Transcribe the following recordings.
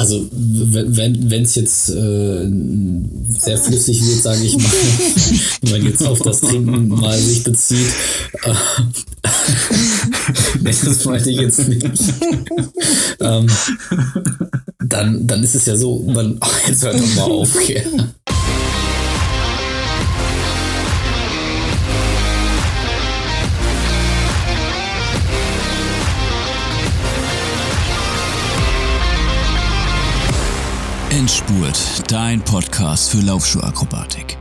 Also wenn es jetzt äh, sehr flüssig wird, sage ich mal, wenn man jetzt auf das Trinken mal sich bezieht. Äh, das meinte ich jetzt nicht. ähm, dann, dann ist es ja so, man, ach, jetzt hört doch mal auf. Okay. Endspurt, dein Podcast für Laufschuhakrobatik.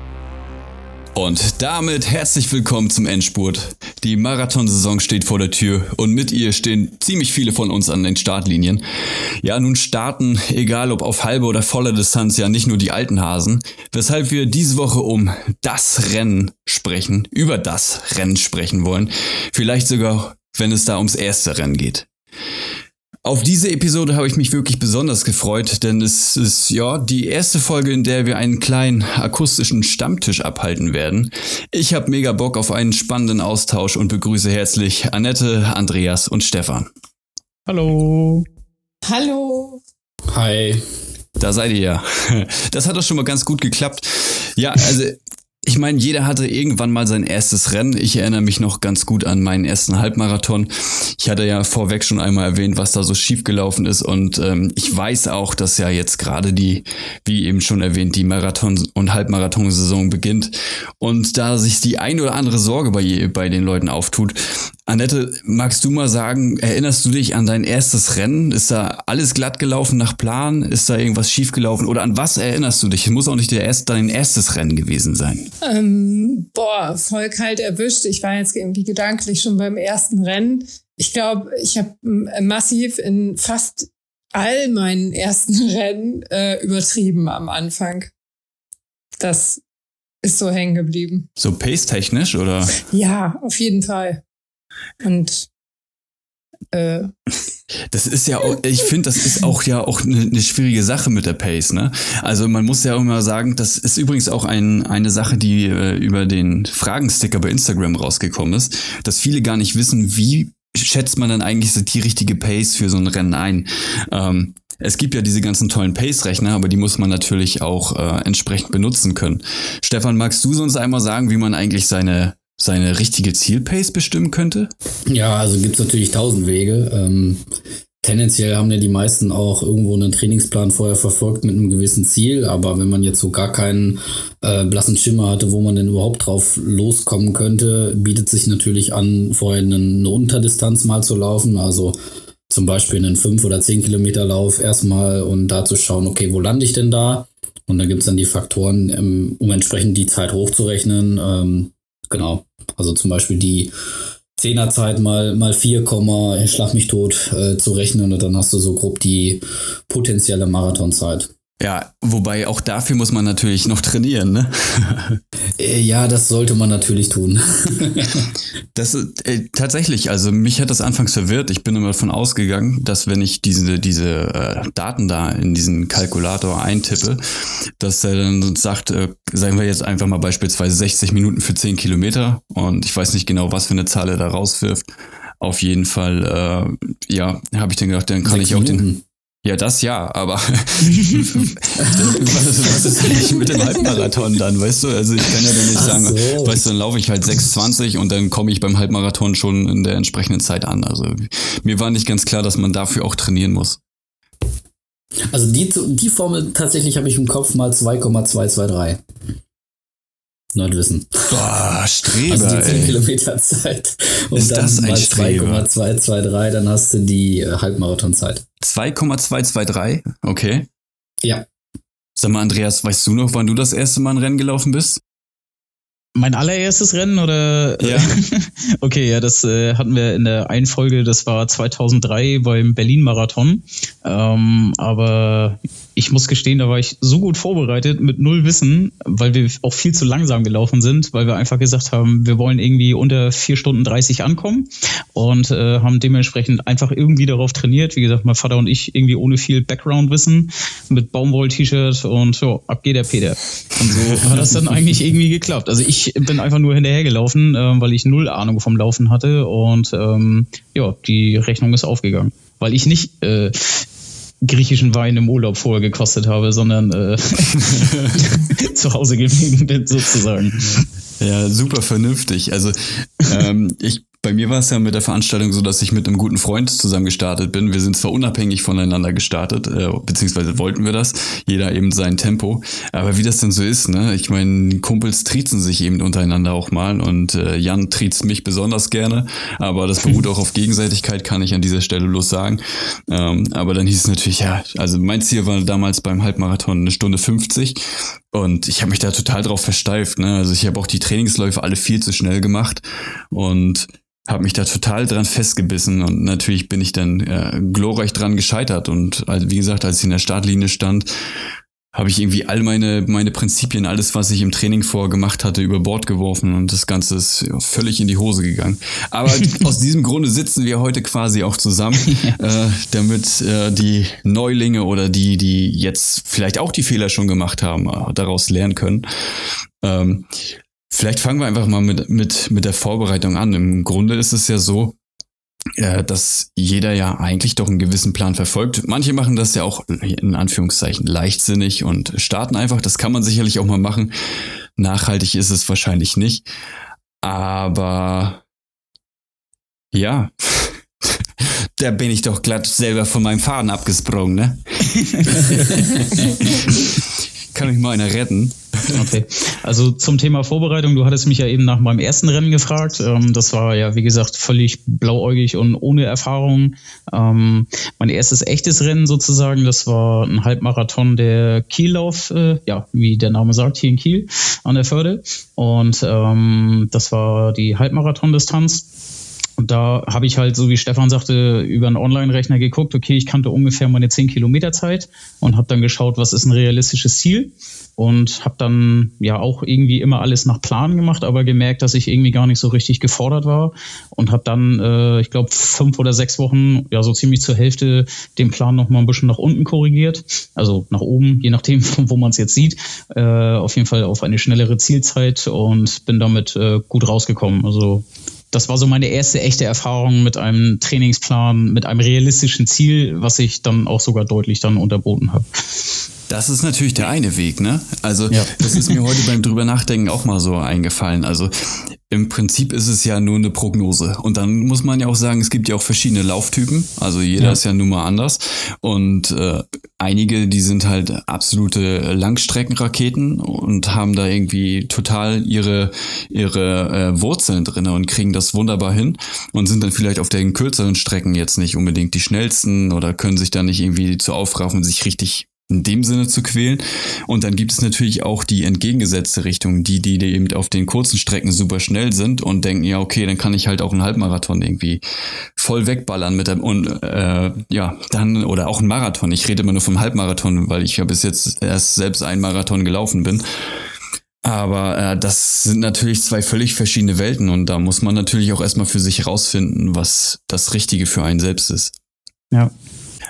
Und damit herzlich willkommen zum Endspurt. Die Marathonsaison steht vor der Tür und mit ihr stehen ziemlich viele von uns an den Startlinien. Ja, nun starten, egal ob auf halbe oder voller Distanz, ja nicht nur die alten Hasen, weshalb wir diese Woche um das Rennen sprechen, über das Rennen sprechen wollen. Vielleicht sogar, wenn es da ums erste Rennen geht. Auf diese Episode habe ich mich wirklich besonders gefreut, denn es ist ja die erste Folge, in der wir einen kleinen akustischen Stammtisch abhalten werden. Ich habe mega Bock auf einen spannenden Austausch und begrüße herzlich Annette, Andreas und Stefan. Hallo. Hallo. Hi. Da seid ihr ja. Das hat doch schon mal ganz gut geklappt. Ja, also ich meine, jeder hatte irgendwann mal sein erstes Rennen. Ich erinnere mich noch ganz gut an meinen ersten Halbmarathon. Ich hatte ja vorweg schon einmal erwähnt, was da so schief gelaufen ist. Und ähm, ich weiß auch, dass ja jetzt gerade die, wie eben schon erwähnt, die Marathon- und Halbmarathonsaison beginnt. Und da sich die ein oder andere Sorge bei, bei den Leuten auftut, Annette, magst du mal sagen, erinnerst du dich an dein erstes Rennen? Ist da alles glatt gelaufen nach Plan? Ist da irgendwas schief gelaufen? Oder an was erinnerst du dich? Es muss auch nicht der erst, dein erstes Rennen gewesen sein. Ähm, boah, voll kalt erwischt. Ich war jetzt irgendwie gedanklich schon beim ersten Rennen. Ich glaube, ich habe massiv in fast all meinen ersten Rennen äh, übertrieben am Anfang. Das ist so hängen geblieben. So pace-technisch oder? Ja, auf jeden Fall. Und äh, das ist ja, auch, ich finde, das ist auch ja auch eine, eine schwierige Sache mit der Pace, ne? Also man muss ja immer sagen, das ist übrigens auch ein, eine Sache, die äh, über den Fragensticker bei Instagram rausgekommen ist, dass viele gar nicht wissen, wie schätzt man dann eigentlich die richtige Pace für so ein Rennen ein. Ähm, es gibt ja diese ganzen tollen Pace-Rechner, aber die muss man natürlich auch äh, entsprechend benutzen können. Stefan, magst du sonst einmal sagen, wie man eigentlich seine seine richtige Zielpace bestimmen könnte? Ja, also gibt es natürlich tausend Wege. Ähm, tendenziell haben ja die meisten auch irgendwo einen Trainingsplan vorher verfolgt mit einem gewissen Ziel, aber wenn man jetzt so gar keinen äh, blassen Schimmer hatte, wo man denn überhaupt drauf loskommen könnte, bietet sich natürlich an, vorher eine, eine Unterdistanz mal zu laufen, also zum Beispiel einen 5 oder 10 Kilometer Lauf erstmal und da zu schauen, okay, wo lande ich denn da? Und dann gibt es dann die Faktoren, ähm, um entsprechend die Zeit hochzurechnen. Ähm, genau. Also zum Beispiel die Zehnerzeit mal, mal 4, schlag mich tot äh, zu rechnen und dann hast du so grob die potenzielle Marathonzeit. Ja, wobei auch dafür muss man natürlich noch trainieren, ne? Äh, ja, das sollte man natürlich tun. das äh, tatsächlich, also mich hat das anfangs verwirrt. Ich bin immer davon ausgegangen, dass wenn ich diese, diese äh, Daten da in diesen Kalkulator eintippe, dass er dann sagt, äh, sagen wir jetzt einfach mal beispielsweise 60 Minuten für 10 Kilometer und ich weiß nicht genau, was für eine Zahl er da rauswirft. Auf jeden Fall, äh, ja, habe ich dann gedacht, dann kann ich auch Minuten. den ja, das ja, aber was, was ist eigentlich mit dem Halbmarathon dann, weißt du? Also ich kann ja dann nicht sagen, so. weißt du, dann laufe ich halt 6,20 und dann komme ich beim Halbmarathon schon in der entsprechenden Zeit an. Also mir war nicht ganz klar, dass man dafür auch trainieren muss. Also die, die Formel tatsächlich habe ich im Kopf mal 2,223. Nordwissen. Boah, Streber. Also die 10 ey. Kilometer Zeit. Und ist dann das ein Streber? 2,223, dann hast du die äh, Halbmarathonzeit. 2,223? Okay. Ja. Sag mal, Andreas, weißt du noch, wann du das erste Mal ein Rennen gelaufen bist? Mein allererstes Rennen oder? Ja. okay, ja, das äh, hatten wir in der einen Folge, das war 2003 beim Berlin-Marathon. Ähm, aber ich muss gestehen, da war ich so gut vorbereitet mit null Wissen, weil wir auch viel zu langsam gelaufen sind, weil wir einfach gesagt haben, wir wollen irgendwie unter vier Stunden 30 ankommen und äh, haben dementsprechend einfach irgendwie darauf trainiert. Wie gesagt, mein Vater und ich irgendwie ohne viel Background-Wissen mit Baumwoll-T-Shirt und so, ab geht der Peter. Und so hat das dann eigentlich irgendwie geklappt. Also ich bin einfach nur hinterhergelaufen, äh, weil ich null Ahnung vom Laufen hatte und ähm, ja, die Rechnung ist aufgegangen. Weil ich nicht äh, griechischen Wein im Urlaub vorher gekostet habe, sondern äh, zu Hause geblieben bin, sozusagen. Ja, super vernünftig. Also ähm, ich bei mir war es ja mit der Veranstaltung so, dass ich mit einem guten Freund zusammen gestartet bin. Wir sind zwar unabhängig voneinander gestartet, äh, beziehungsweise wollten wir das, jeder eben sein Tempo. Aber wie das denn so ist, ne? Ich meine, Kumpels triezen sich eben untereinander auch mal und äh, Jan triezt mich besonders gerne, aber das beruht auch auf Gegenseitigkeit, kann ich an dieser Stelle los sagen. Ähm, aber dann hieß es natürlich, ja, also mein Ziel war damals beim Halbmarathon eine Stunde 50 und ich habe mich da total drauf versteift. Ne? Also ich habe auch die Trainingsläufe alle viel zu schnell gemacht und habe mich da total dran festgebissen und natürlich bin ich dann äh, glorreich dran gescheitert und also wie gesagt, als ich in der Startlinie stand, habe ich irgendwie all meine meine Prinzipien, alles was ich im Training vorgemacht hatte, über Bord geworfen und das Ganze ist völlig in die Hose gegangen. Aber aus diesem Grunde sitzen wir heute quasi auch zusammen, äh, damit äh, die Neulinge oder die die jetzt vielleicht auch die Fehler schon gemacht haben, äh, daraus lernen können. Ähm, Vielleicht fangen wir einfach mal mit, mit, mit der Vorbereitung an. Im Grunde ist es ja so, äh, dass jeder ja eigentlich doch einen gewissen Plan verfolgt. Manche machen das ja auch in Anführungszeichen leichtsinnig und starten einfach. Das kann man sicherlich auch mal machen. Nachhaltig ist es wahrscheinlich nicht. Aber ja, da bin ich doch glatt selber von meinem Faden abgesprungen, ne? kann mich mal einer retten. Okay. Also zum Thema Vorbereitung, du hattest mich ja eben nach meinem ersten Rennen gefragt. Ähm, das war ja, wie gesagt, völlig blauäugig und ohne Erfahrung. Ähm, mein erstes echtes Rennen sozusagen, das war ein Halbmarathon der Kiellauf, äh, ja, wie der Name sagt, hier in Kiel an der Förde. Und ähm, das war die Halbmarathon-Distanz. Und da habe ich halt, so wie Stefan sagte, über einen Online-Rechner geguckt, okay, ich kannte ungefähr meine 10 Kilometer Zeit und habe dann geschaut, was ist ein realistisches Ziel. Und habe dann ja auch irgendwie immer alles nach Plan gemacht, aber gemerkt, dass ich irgendwie gar nicht so richtig gefordert war. Und habe dann, äh, ich glaube, fünf oder sechs Wochen, ja so ziemlich zur Hälfte den Plan noch mal ein bisschen nach unten korrigiert, also nach oben, je nachdem, wo man es jetzt sieht, äh, auf jeden Fall auf eine schnellere Zielzeit und bin damit äh, gut rausgekommen. Also das war so meine erste echte Erfahrung mit einem Trainingsplan, mit einem realistischen Ziel, was ich dann auch sogar deutlich dann unterboten habe. Das ist natürlich der eine Weg, ne? Also, ja. das ist mir heute beim drüber nachdenken auch mal so eingefallen. Also, im Prinzip ist es ja nur eine Prognose. Und dann muss man ja auch sagen, es gibt ja auch verschiedene Lauftypen. Also jeder ja. ist ja nun mal anders. Und äh, einige, die sind halt absolute Langstreckenraketen und haben da irgendwie total ihre, ihre äh, Wurzeln drin und kriegen das wunderbar hin und sind dann vielleicht auf den kürzeren Strecken jetzt nicht unbedingt die schnellsten oder können sich da nicht irgendwie zu aufraffen, sich richtig in dem Sinne zu quälen. Und dann gibt es natürlich auch die entgegengesetzte Richtung, die, die eben auf den kurzen Strecken super schnell sind und denken, ja, okay, dann kann ich halt auch einen Halbmarathon irgendwie voll wegballern mit dem, und äh, ja, dann, oder auch einen Marathon. Ich rede immer nur vom Halbmarathon, weil ich ja bis jetzt erst selbst einen Marathon gelaufen bin. Aber äh, das sind natürlich zwei völlig verschiedene Welten und da muss man natürlich auch erstmal für sich herausfinden, was das Richtige für einen selbst ist. Ja,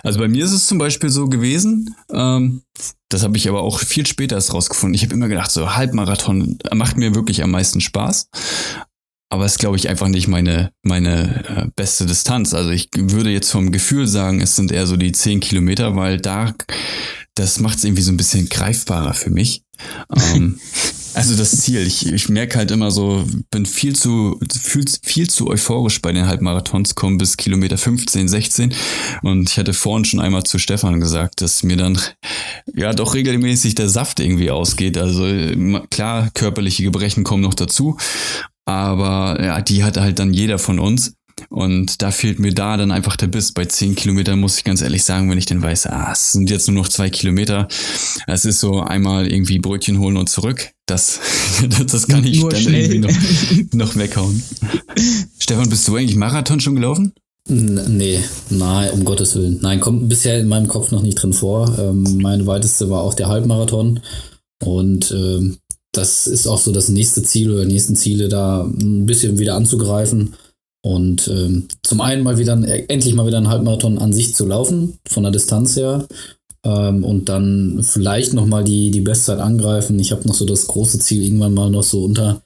also bei mir ist es zum Beispiel so gewesen, ähm, das habe ich aber auch viel später erst rausgefunden. Ich habe immer gedacht, so Halbmarathon macht mir wirklich am meisten Spaß. Aber es ist, glaube ich, einfach nicht meine, meine äh, beste Distanz. Also ich würde jetzt vom Gefühl sagen, es sind eher so die 10 Kilometer, weil da, das macht es irgendwie so ein bisschen greifbarer für mich. ähm, also das Ziel. Ich, ich merke halt immer so, bin viel zu, viel, viel zu euphorisch bei den Halbmarathons, komme bis Kilometer 15, 16. Und ich hatte vorhin schon einmal zu Stefan gesagt, dass mir dann ja doch regelmäßig der Saft irgendwie ausgeht. Also klar, körperliche Gebrechen kommen noch dazu. Aber ja, die hat halt dann jeder von uns. Und da fehlt mir da dann einfach der Biss. Bei 10 Kilometern muss ich ganz ehrlich sagen, wenn ich dann weiß, ah, es sind jetzt nur noch zwei Kilometer. Es ist so einmal irgendwie Brötchen holen und zurück. Das, das kann ich nur dann schnell. irgendwie noch, noch weghauen. Stefan, bist du eigentlich Marathon schon gelaufen? Nee, nein, um Gottes Willen. Nein, kommt bisher in meinem Kopf noch nicht drin vor. Ähm, meine weiteste war auch der Halbmarathon. Und ähm, das ist auch so das nächste Ziel oder nächsten Ziele, da ein bisschen wieder anzugreifen. Und ähm, zum einen mal wieder, äh, endlich mal wieder einen Halbmarathon an sich zu laufen, von der Distanz her. Ähm, und dann vielleicht nochmal die, die Bestzeit angreifen. Ich habe noch so das große Ziel, irgendwann mal noch so unter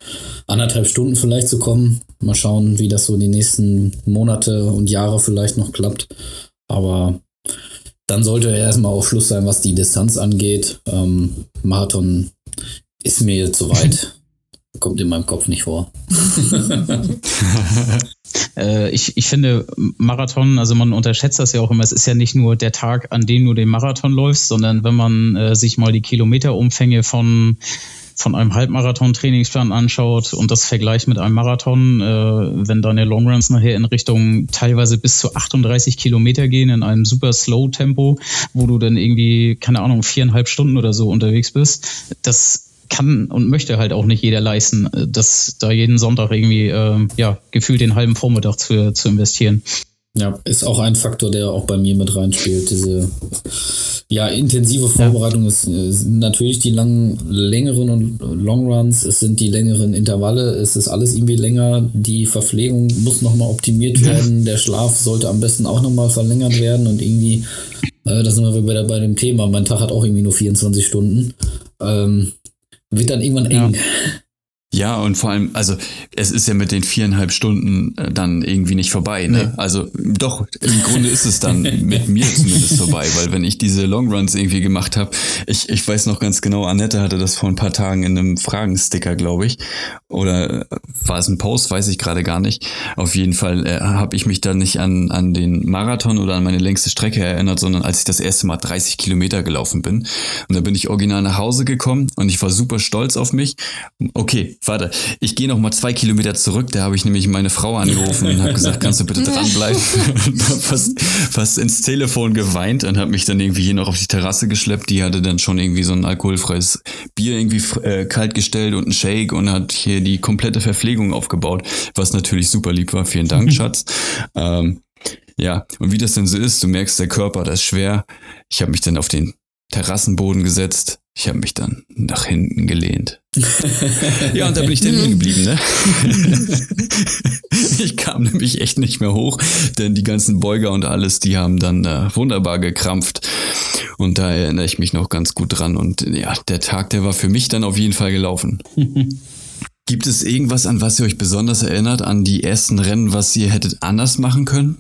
anderthalb Stunden vielleicht zu kommen. Mal schauen, wie das so die nächsten Monate und Jahre vielleicht noch klappt. Aber dann sollte erstmal auch Schluss sein, was die Distanz angeht. Ähm, Marathon ist mir zu weit. Kommt in meinem Kopf nicht vor. äh, ich, ich finde Marathon, also man unterschätzt das ja auch immer, es ist ja nicht nur der Tag, an dem du den Marathon läufst, sondern wenn man äh, sich mal die Kilometerumfänge von von einem Halbmarathon-Trainingsplan anschaut und das vergleicht mit einem Marathon, äh, wenn deine Longruns nachher in Richtung teilweise bis zu 38 Kilometer gehen in einem super Slow-Tempo, wo du dann irgendwie, keine Ahnung, viereinhalb Stunden oder so unterwegs bist, das kann und möchte halt auch nicht jeder leisten, äh, das da jeden Sonntag irgendwie, äh, ja, gefühlt den halben Vormittag zu, zu investieren. Ja, ist auch ein Faktor, der auch bei mir mit reinspielt. Diese ja, intensive Vorbereitung ja. ist, ist, natürlich die langen, längeren und Longruns, es sind die längeren Intervalle, es ist alles irgendwie länger. Die Verpflegung muss nochmal optimiert werden. Der Schlaf sollte am besten auch nochmal verlängert werden und irgendwie, äh, da sind wir wieder bei dem Thema. Mein Tag hat auch irgendwie nur 24 Stunden. Ähm, wird dann irgendwann eng. Ja. Ja, und vor allem, also es ist ja mit den viereinhalb Stunden äh, dann irgendwie nicht vorbei. Ne? Nee. Also doch, im Grunde ist es dann mit mir zumindest vorbei, weil wenn ich diese Longruns irgendwie gemacht habe, ich, ich weiß noch ganz genau, Annette hatte das vor ein paar Tagen in einem Fragensticker, glaube ich. Oder äh, war es ein Post, weiß ich gerade gar nicht. Auf jeden Fall äh, habe ich mich da nicht an, an den Marathon oder an meine längste Strecke erinnert, sondern als ich das erste Mal 30 Kilometer gelaufen bin. Und da bin ich original nach Hause gekommen und ich war super stolz auf mich. Okay, warte, ich gehe noch mal zwei Kilometer zurück. Da habe ich nämlich meine Frau angerufen und habe gesagt, kannst du bitte dranbleiben? und habe fast, fast ins Telefon geweint und habe mich dann irgendwie hier noch auf die Terrasse geschleppt. Die hatte dann schon irgendwie so ein alkoholfreies Bier irgendwie äh, kalt gestellt und ein Shake und hat hier die komplette Verpflegung aufgebaut, was natürlich super lieb war. Vielen Dank, Schatz. Ähm, ja, und wie das denn so ist, du merkst, der Körper, das ist schwer. Ich habe mich dann auf den Terrassenboden gesetzt. Ich habe mich dann nach hinten gelehnt. ja, und da bin ich dann geblieben, ne? ich kam nämlich echt nicht mehr hoch, denn die ganzen Beuger und alles, die haben dann äh, wunderbar gekrampft. Und da erinnere ich mich noch ganz gut dran. Und ja, der Tag, der war für mich dann auf jeden Fall gelaufen. Gibt es irgendwas, an was ihr euch besonders erinnert, an die ersten Rennen, was ihr hättet anders machen können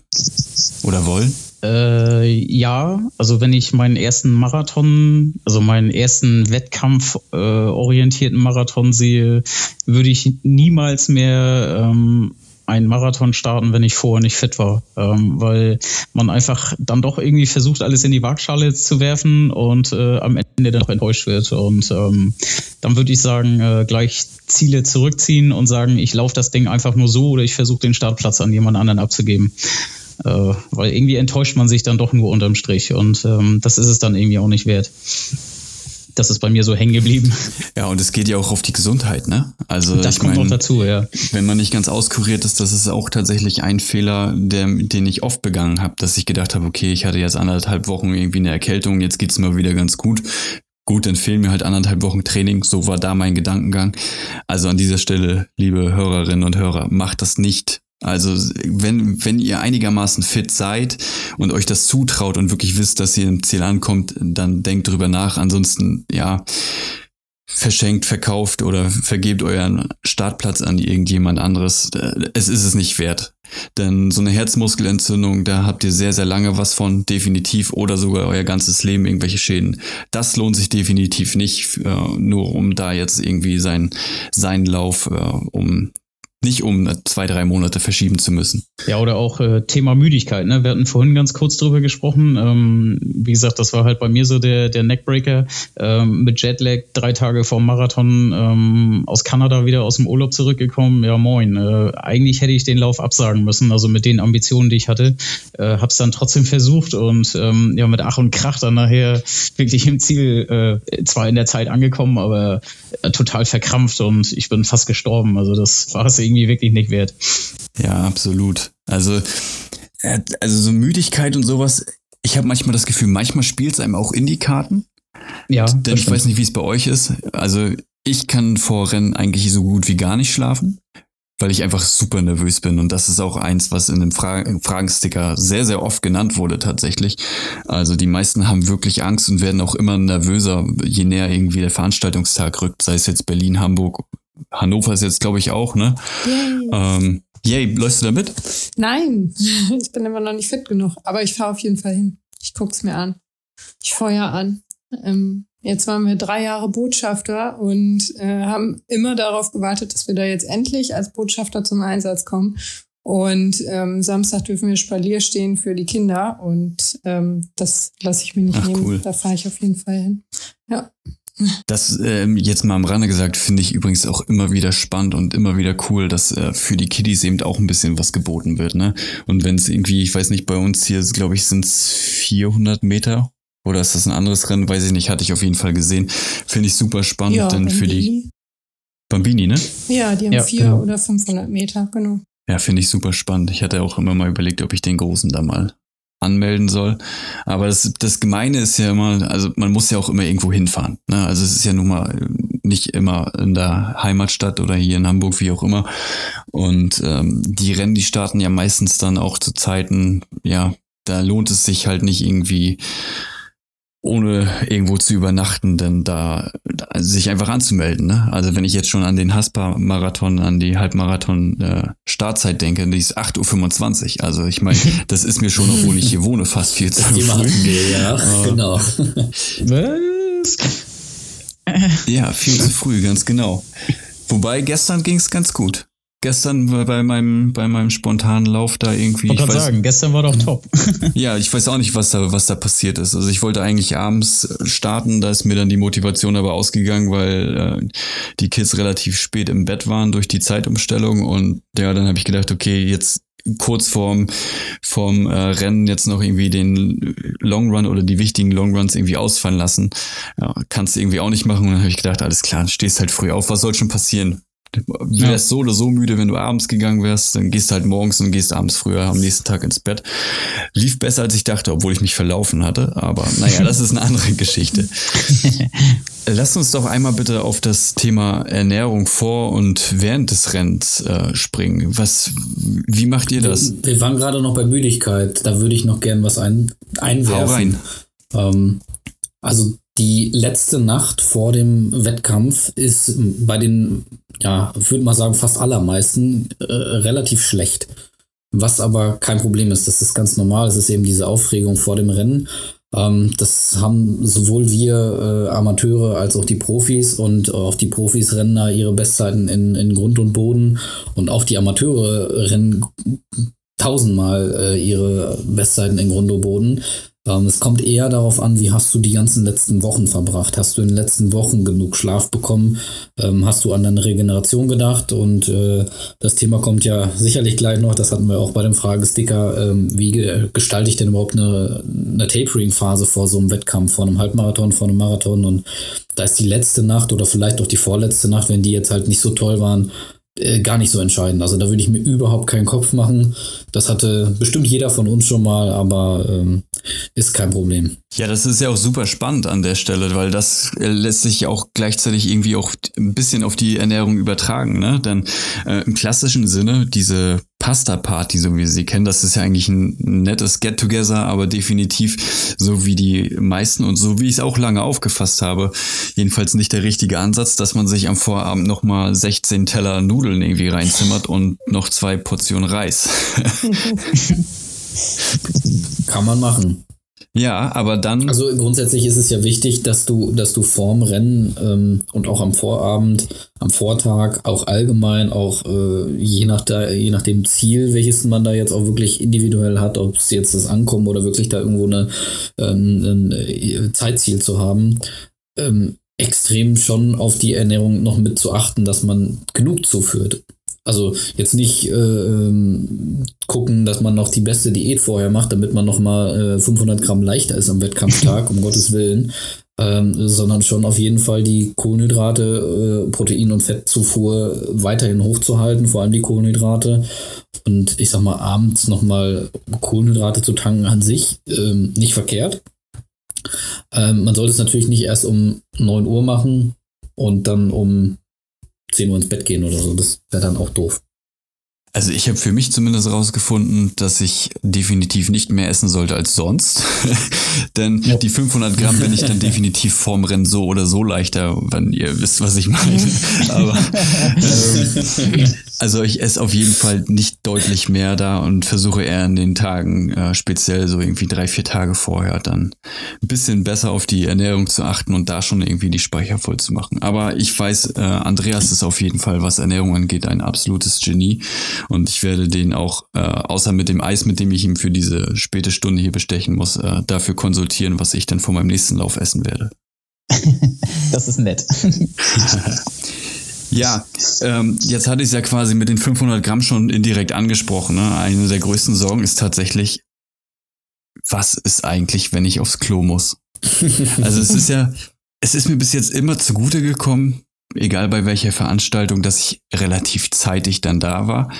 oder wollen? Äh, ja, also wenn ich meinen ersten Marathon, also meinen ersten Wettkampf äh, Marathon sehe, würde ich niemals mehr ähm, einen Marathon starten, wenn ich vorher nicht fit war, ähm, weil man einfach dann doch irgendwie versucht, alles in die Waagschale zu werfen und äh, am Ende dann noch enttäuscht wird. Und ähm, dann würde ich sagen, äh, gleich Ziele zurückziehen und sagen, ich laufe das Ding einfach nur so oder ich versuche den Startplatz an jemand anderen abzugeben. Äh, weil irgendwie enttäuscht man sich dann doch nur unterm Strich und ähm, das ist es dann irgendwie auch nicht wert. Das ist bei mir so hängen geblieben. Ja, und es geht ja auch auf die Gesundheit, ne? Also das kommt mein, noch dazu, ja. Wenn man nicht ganz auskuriert ist, das ist auch tatsächlich ein Fehler, der, den ich oft begangen habe, dass ich gedacht habe, okay, ich hatte jetzt anderthalb Wochen irgendwie eine Erkältung, jetzt geht's mir wieder ganz gut. Gut, dann fehlen mir halt anderthalb Wochen Training. So war da mein Gedankengang. Also an dieser Stelle, liebe Hörerinnen und Hörer, macht das nicht also wenn, wenn ihr einigermaßen fit seid und euch das zutraut und wirklich wisst, dass ihr im Ziel ankommt, dann denkt drüber nach. Ansonsten, ja, verschenkt, verkauft oder vergebt euren Startplatz an irgendjemand anderes. Es ist es nicht wert. Denn so eine Herzmuskelentzündung, da habt ihr sehr, sehr lange was von, definitiv, oder sogar euer ganzes Leben irgendwelche Schäden. Das lohnt sich definitiv nicht, äh, nur um da jetzt irgendwie sein, seinen Lauf, äh, um nicht um zwei, drei Monate verschieben zu müssen. Ja, oder auch äh, Thema Müdigkeit. Ne? Wir hatten vorhin ganz kurz drüber gesprochen. Ähm, wie gesagt, das war halt bei mir so der, der Neckbreaker ähm, mit Jetlag, drei Tage vor Marathon ähm, aus Kanada wieder aus dem Urlaub zurückgekommen. Ja, moin. Äh, eigentlich hätte ich den Lauf absagen müssen, also mit den Ambitionen, die ich hatte. Äh, hab's dann trotzdem versucht und ähm, ja, mit Ach und Krach dann nachher wirklich im Ziel, äh, zwar in der Zeit angekommen, aber äh, total verkrampft und ich bin fast gestorben. Also das war es irgendwie irgendwie wirklich nicht wert. Ja, absolut. Also, äh, also so Müdigkeit und sowas, ich habe manchmal das Gefühl, manchmal spielt es einem auch in die Karten. Ja. Denn ich weiß nicht, wie es bei euch ist. Also ich kann vor Rennen eigentlich so gut wie gar nicht schlafen, weil ich einfach super nervös bin. Und das ist auch eins, was in dem Fra Fragensticker sehr, sehr oft genannt wurde tatsächlich. Also die meisten haben wirklich Angst und werden auch immer nervöser, je näher irgendwie der Veranstaltungstag rückt, sei es jetzt Berlin, Hamburg Hannover ist jetzt, glaube ich, auch, ne? Yay. Ähm, yay, läufst du da mit? Nein, ich bin immer noch nicht fit genug, aber ich fahre auf jeden Fall hin. Ich guck's mir an. ich feuer an. Ähm, jetzt waren wir drei Jahre Botschafter und äh, haben immer darauf gewartet, dass wir da jetzt endlich als Botschafter zum Einsatz kommen. Und ähm, Samstag dürfen wir Spalier stehen für die Kinder und ähm, das lasse ich mir nicht Ach, nehmen. Cool. Da fahre ich auf jeden Fall hin. Ja. Das ähm, jetzt mal am Rande gesagt, finde ich übrigens auch immer wieder spannend und immer wieder cool, dass äh, für die Kiddies eben auch ein bisschen was geboten wird. Ne? Und wenn es irgendwie, ich weiß nicht, bei uns hier, glaube ich, sind es 400 Meter oder ist das ein anderes Rennen, weiß ich nicht, hatte ich auf jeden Fall gesehen. Finde ich super spannend, ja, denn für die Bambini, ne? Ja, die haben ja, vier genau. oder 500 Meter, genau. Ja, finde ich super spannend. Ich hatte auch immer mal überlegt, ob ich den Großen da mal anmelden soll. Aber das, das Gemeine ist ja immer, also man muss ja auch immer irgendwo hinfahren. Ne? Also es ist ja nun mal nicht immer in der Heimatstadt oder hier in Hamburg, wie auch immer. Und ähm, die Rennen, die starten ja meistens dann auch zu Zeiten, ja, da lohnt es sich halt nicht irgendwie ohne irgendwo zu übernachten, denn da sich einfach anzumelden. Ne? Also wenn ich jetzt schon an den Haspa-Marathon, an die Halbmarathon-Startzeit äh, denke, die ist 8.25 Uhr. Also ich meine, das ist mir schon, obwohl ich hier wohne, fast viel zu früh. Wir, ja, uh, genau. Was? Ja, viel zu früh, ganz genau. Wobei gestern ging es ganz gut gestern bei meinem, bei meinem spontanen Lauf da irgendwie. Ich wollte sagen, gestern war doch top. ja, ich weiß auch nicht, was da, was da passiert ist. Also ich wollte eigentlich abends starten, da ist mir dann die Motivation aber ausgegangen, weil äh, die Kids relativ spät im Bett waren durch die Zeitumstellung und ja, dann habe ich gedacht, okay, jetzt kurz vorm, vorm äh, Rennen jetzt noch irgendwie den Long Run oder die wichtigen Long Runs irgendwie ausfallen lassen. Ja, kannst du irgendwie auch nicht machen. Und dann habe ich gedacht, alles klar, stehst halt früh auf, was soll schon passieren? Wärst ja. so oder so müde, wenn du abends gegangen wärst, dann gehst du halt morgens und gehst abends früher am nächsten Tag ins Bett. Lief besser, als ich dachte, obwohl ich mich verlaufen hatte. Aber naja, das ist eine andere Geschichte. Lass uns doch einmal bitte auf das Thema Ernährung vor und während des Rennens äh, springen. Was, wie macht ihr das? Wir, wir waren gerade noch bei Müdigkeit. Da würde ich noch gern was ein, einwerfen. Hau rein. Ähm, also die letzte Nacht vor dem Wettkampf ist bei den, ja, würde mal sagen, fast allermeisten äh, relativ schlecht. Was aber kein Problem ist, das ist ganz normal. Es ist eben diese Aufregung vor dem Rennen. Ähm, das haben sowohl wir äh, Amateure als auch die Profis und auch die Profis rennen da ihre Bestzeiten in, in Grund und Boden und auch die Amateure rennen tausendmal äh, ihre Bestzeiten in Grund und Boden. Ähm, es kommt eher darauf an, wie hast du die ganzen letzten Wochen verbracht? Hast du in den letzten Wochen genug Schlaf bekommen? Ähm, hast du an deine Regeneration gedacht? Und äh, das Thema kommt ja sicherlich gleich noch. Das hatten wir auch bei dem Fragesticker. Ähm, wie gestalte ich denn überhaupt eine, eine Tapering-Phase vor so einem Wettkampf, vor einem Halbmarathon, vor einem Marathon? Und da ist die letzte Nacht oder vielleicht auch die vorletzte Nacht, wenn die jetzt halt nicht so toll waren, äh, gar nicht so entscheidend. Also da würde ich mir überhaupt keinen Kopf machen. Das hatte bestimmt jeder von uns schon mal, aber ähm, ist kein Problem. Ja, das ist ja auch super spannend an der Stelle, weil das äh, lässt sich auch gleichzeitig irgendwie auch ein bisschen auf die Ernährung übertragen. Ne? Denn äh, im klassischen Sinne, diese Pasta-Party, so wie wir sie kennen, das ist ja eigentlich ein nettes Get-Together, aber definitiv so wie die meisten und so wie ich es auch lange aufgefasst habe, jedenfalls nicht der richtige Ansatz, dass man sich am Vorabend nochmal 16 Teller Nudeln irgendwie reinzimmert und noch zwei Portionen Reis. Kann man machen. Ja, aber dann. Also grundsätzlich ist es ja wichtig, dass du, dass du vorm Rennen ähm, und auch am Vorabend, am Vortag, auch allgemein, auch äh, je, nach der, je nach dem Ziel, welches man da jetzt auch wirklich individuell hat, ob es jetzt das Ankommen oder wirklich da irgendwo eine, ähm, ein äh, Zeitziel zu haben, ähm, extrem schon auf die Ernährung noch mit zu achten, dass man genug zuführt. Also jetzt nicht äh, ähm, gucken, dass man noch die beste Diät vorher macht, damit man noch mal äh, 500 Gramm leichter ist am Wettkampftag, um Gottes Willen, ähm, sondern schon auf jeden Fall die Kohlenhydrate, äh, Protein- und Fettzufuhr weiterhin hochzuhalten, vor allem die Kohlenhydrate. Und ich sag mal, abends noch mal Kohlenhydrate zu tanken an sich ähm, nicht verkehrt. Ähm, man sollte es natürlich nicht erst um 9 Uhr machen und dann um 10 Uhr ins Bett gehen oder so. Das wäre dann auch doof. Also ich habe für mich zumindest rausgefunden, dass ich definitiv nicht mehr essen sollte als sonst. Denn ja. die 500 Gramm bin ich dann definitiv vorm Rennen so oder so leichter, wenn ihr wisst, was ich meine. Aber ähm, also ich esse auf jeden Fall nicht deutlich mehr da und versuche eher in den Tagen, äh, speziell so irgendwie drei, vier Tage vorher, dann ein bisschen besser auf die Ernährung zu achten und da schon irgendwie die Speicher voll zu machen. Aber ich weiß, äh, Andreas ist auf jeden Fall, was Ernährung angeht, ein absolutes Genie. Und ich werde den auch, äh, außer mit dem Eis, mit dem ich ihm für diese späte Stunde hier bestechen muss, äh, dafür konsultieren, was ich dann vor meinem nächsten Lauf essen werde. das ist nett. Ja, ähm, jetzt hatte ich es ja quasi mit den 500 Gramm schon indirekt angesprochen. Ne? Eine der größten Sorgen ist tatsächlich, was ist eigentlich, wenn ich aufs Klo muss? Also es ist ja, es ist mir bis jetzt immer zugute gekommen, egal bei welcher Veranstaltung, dass ich relativ zeitig dann da war.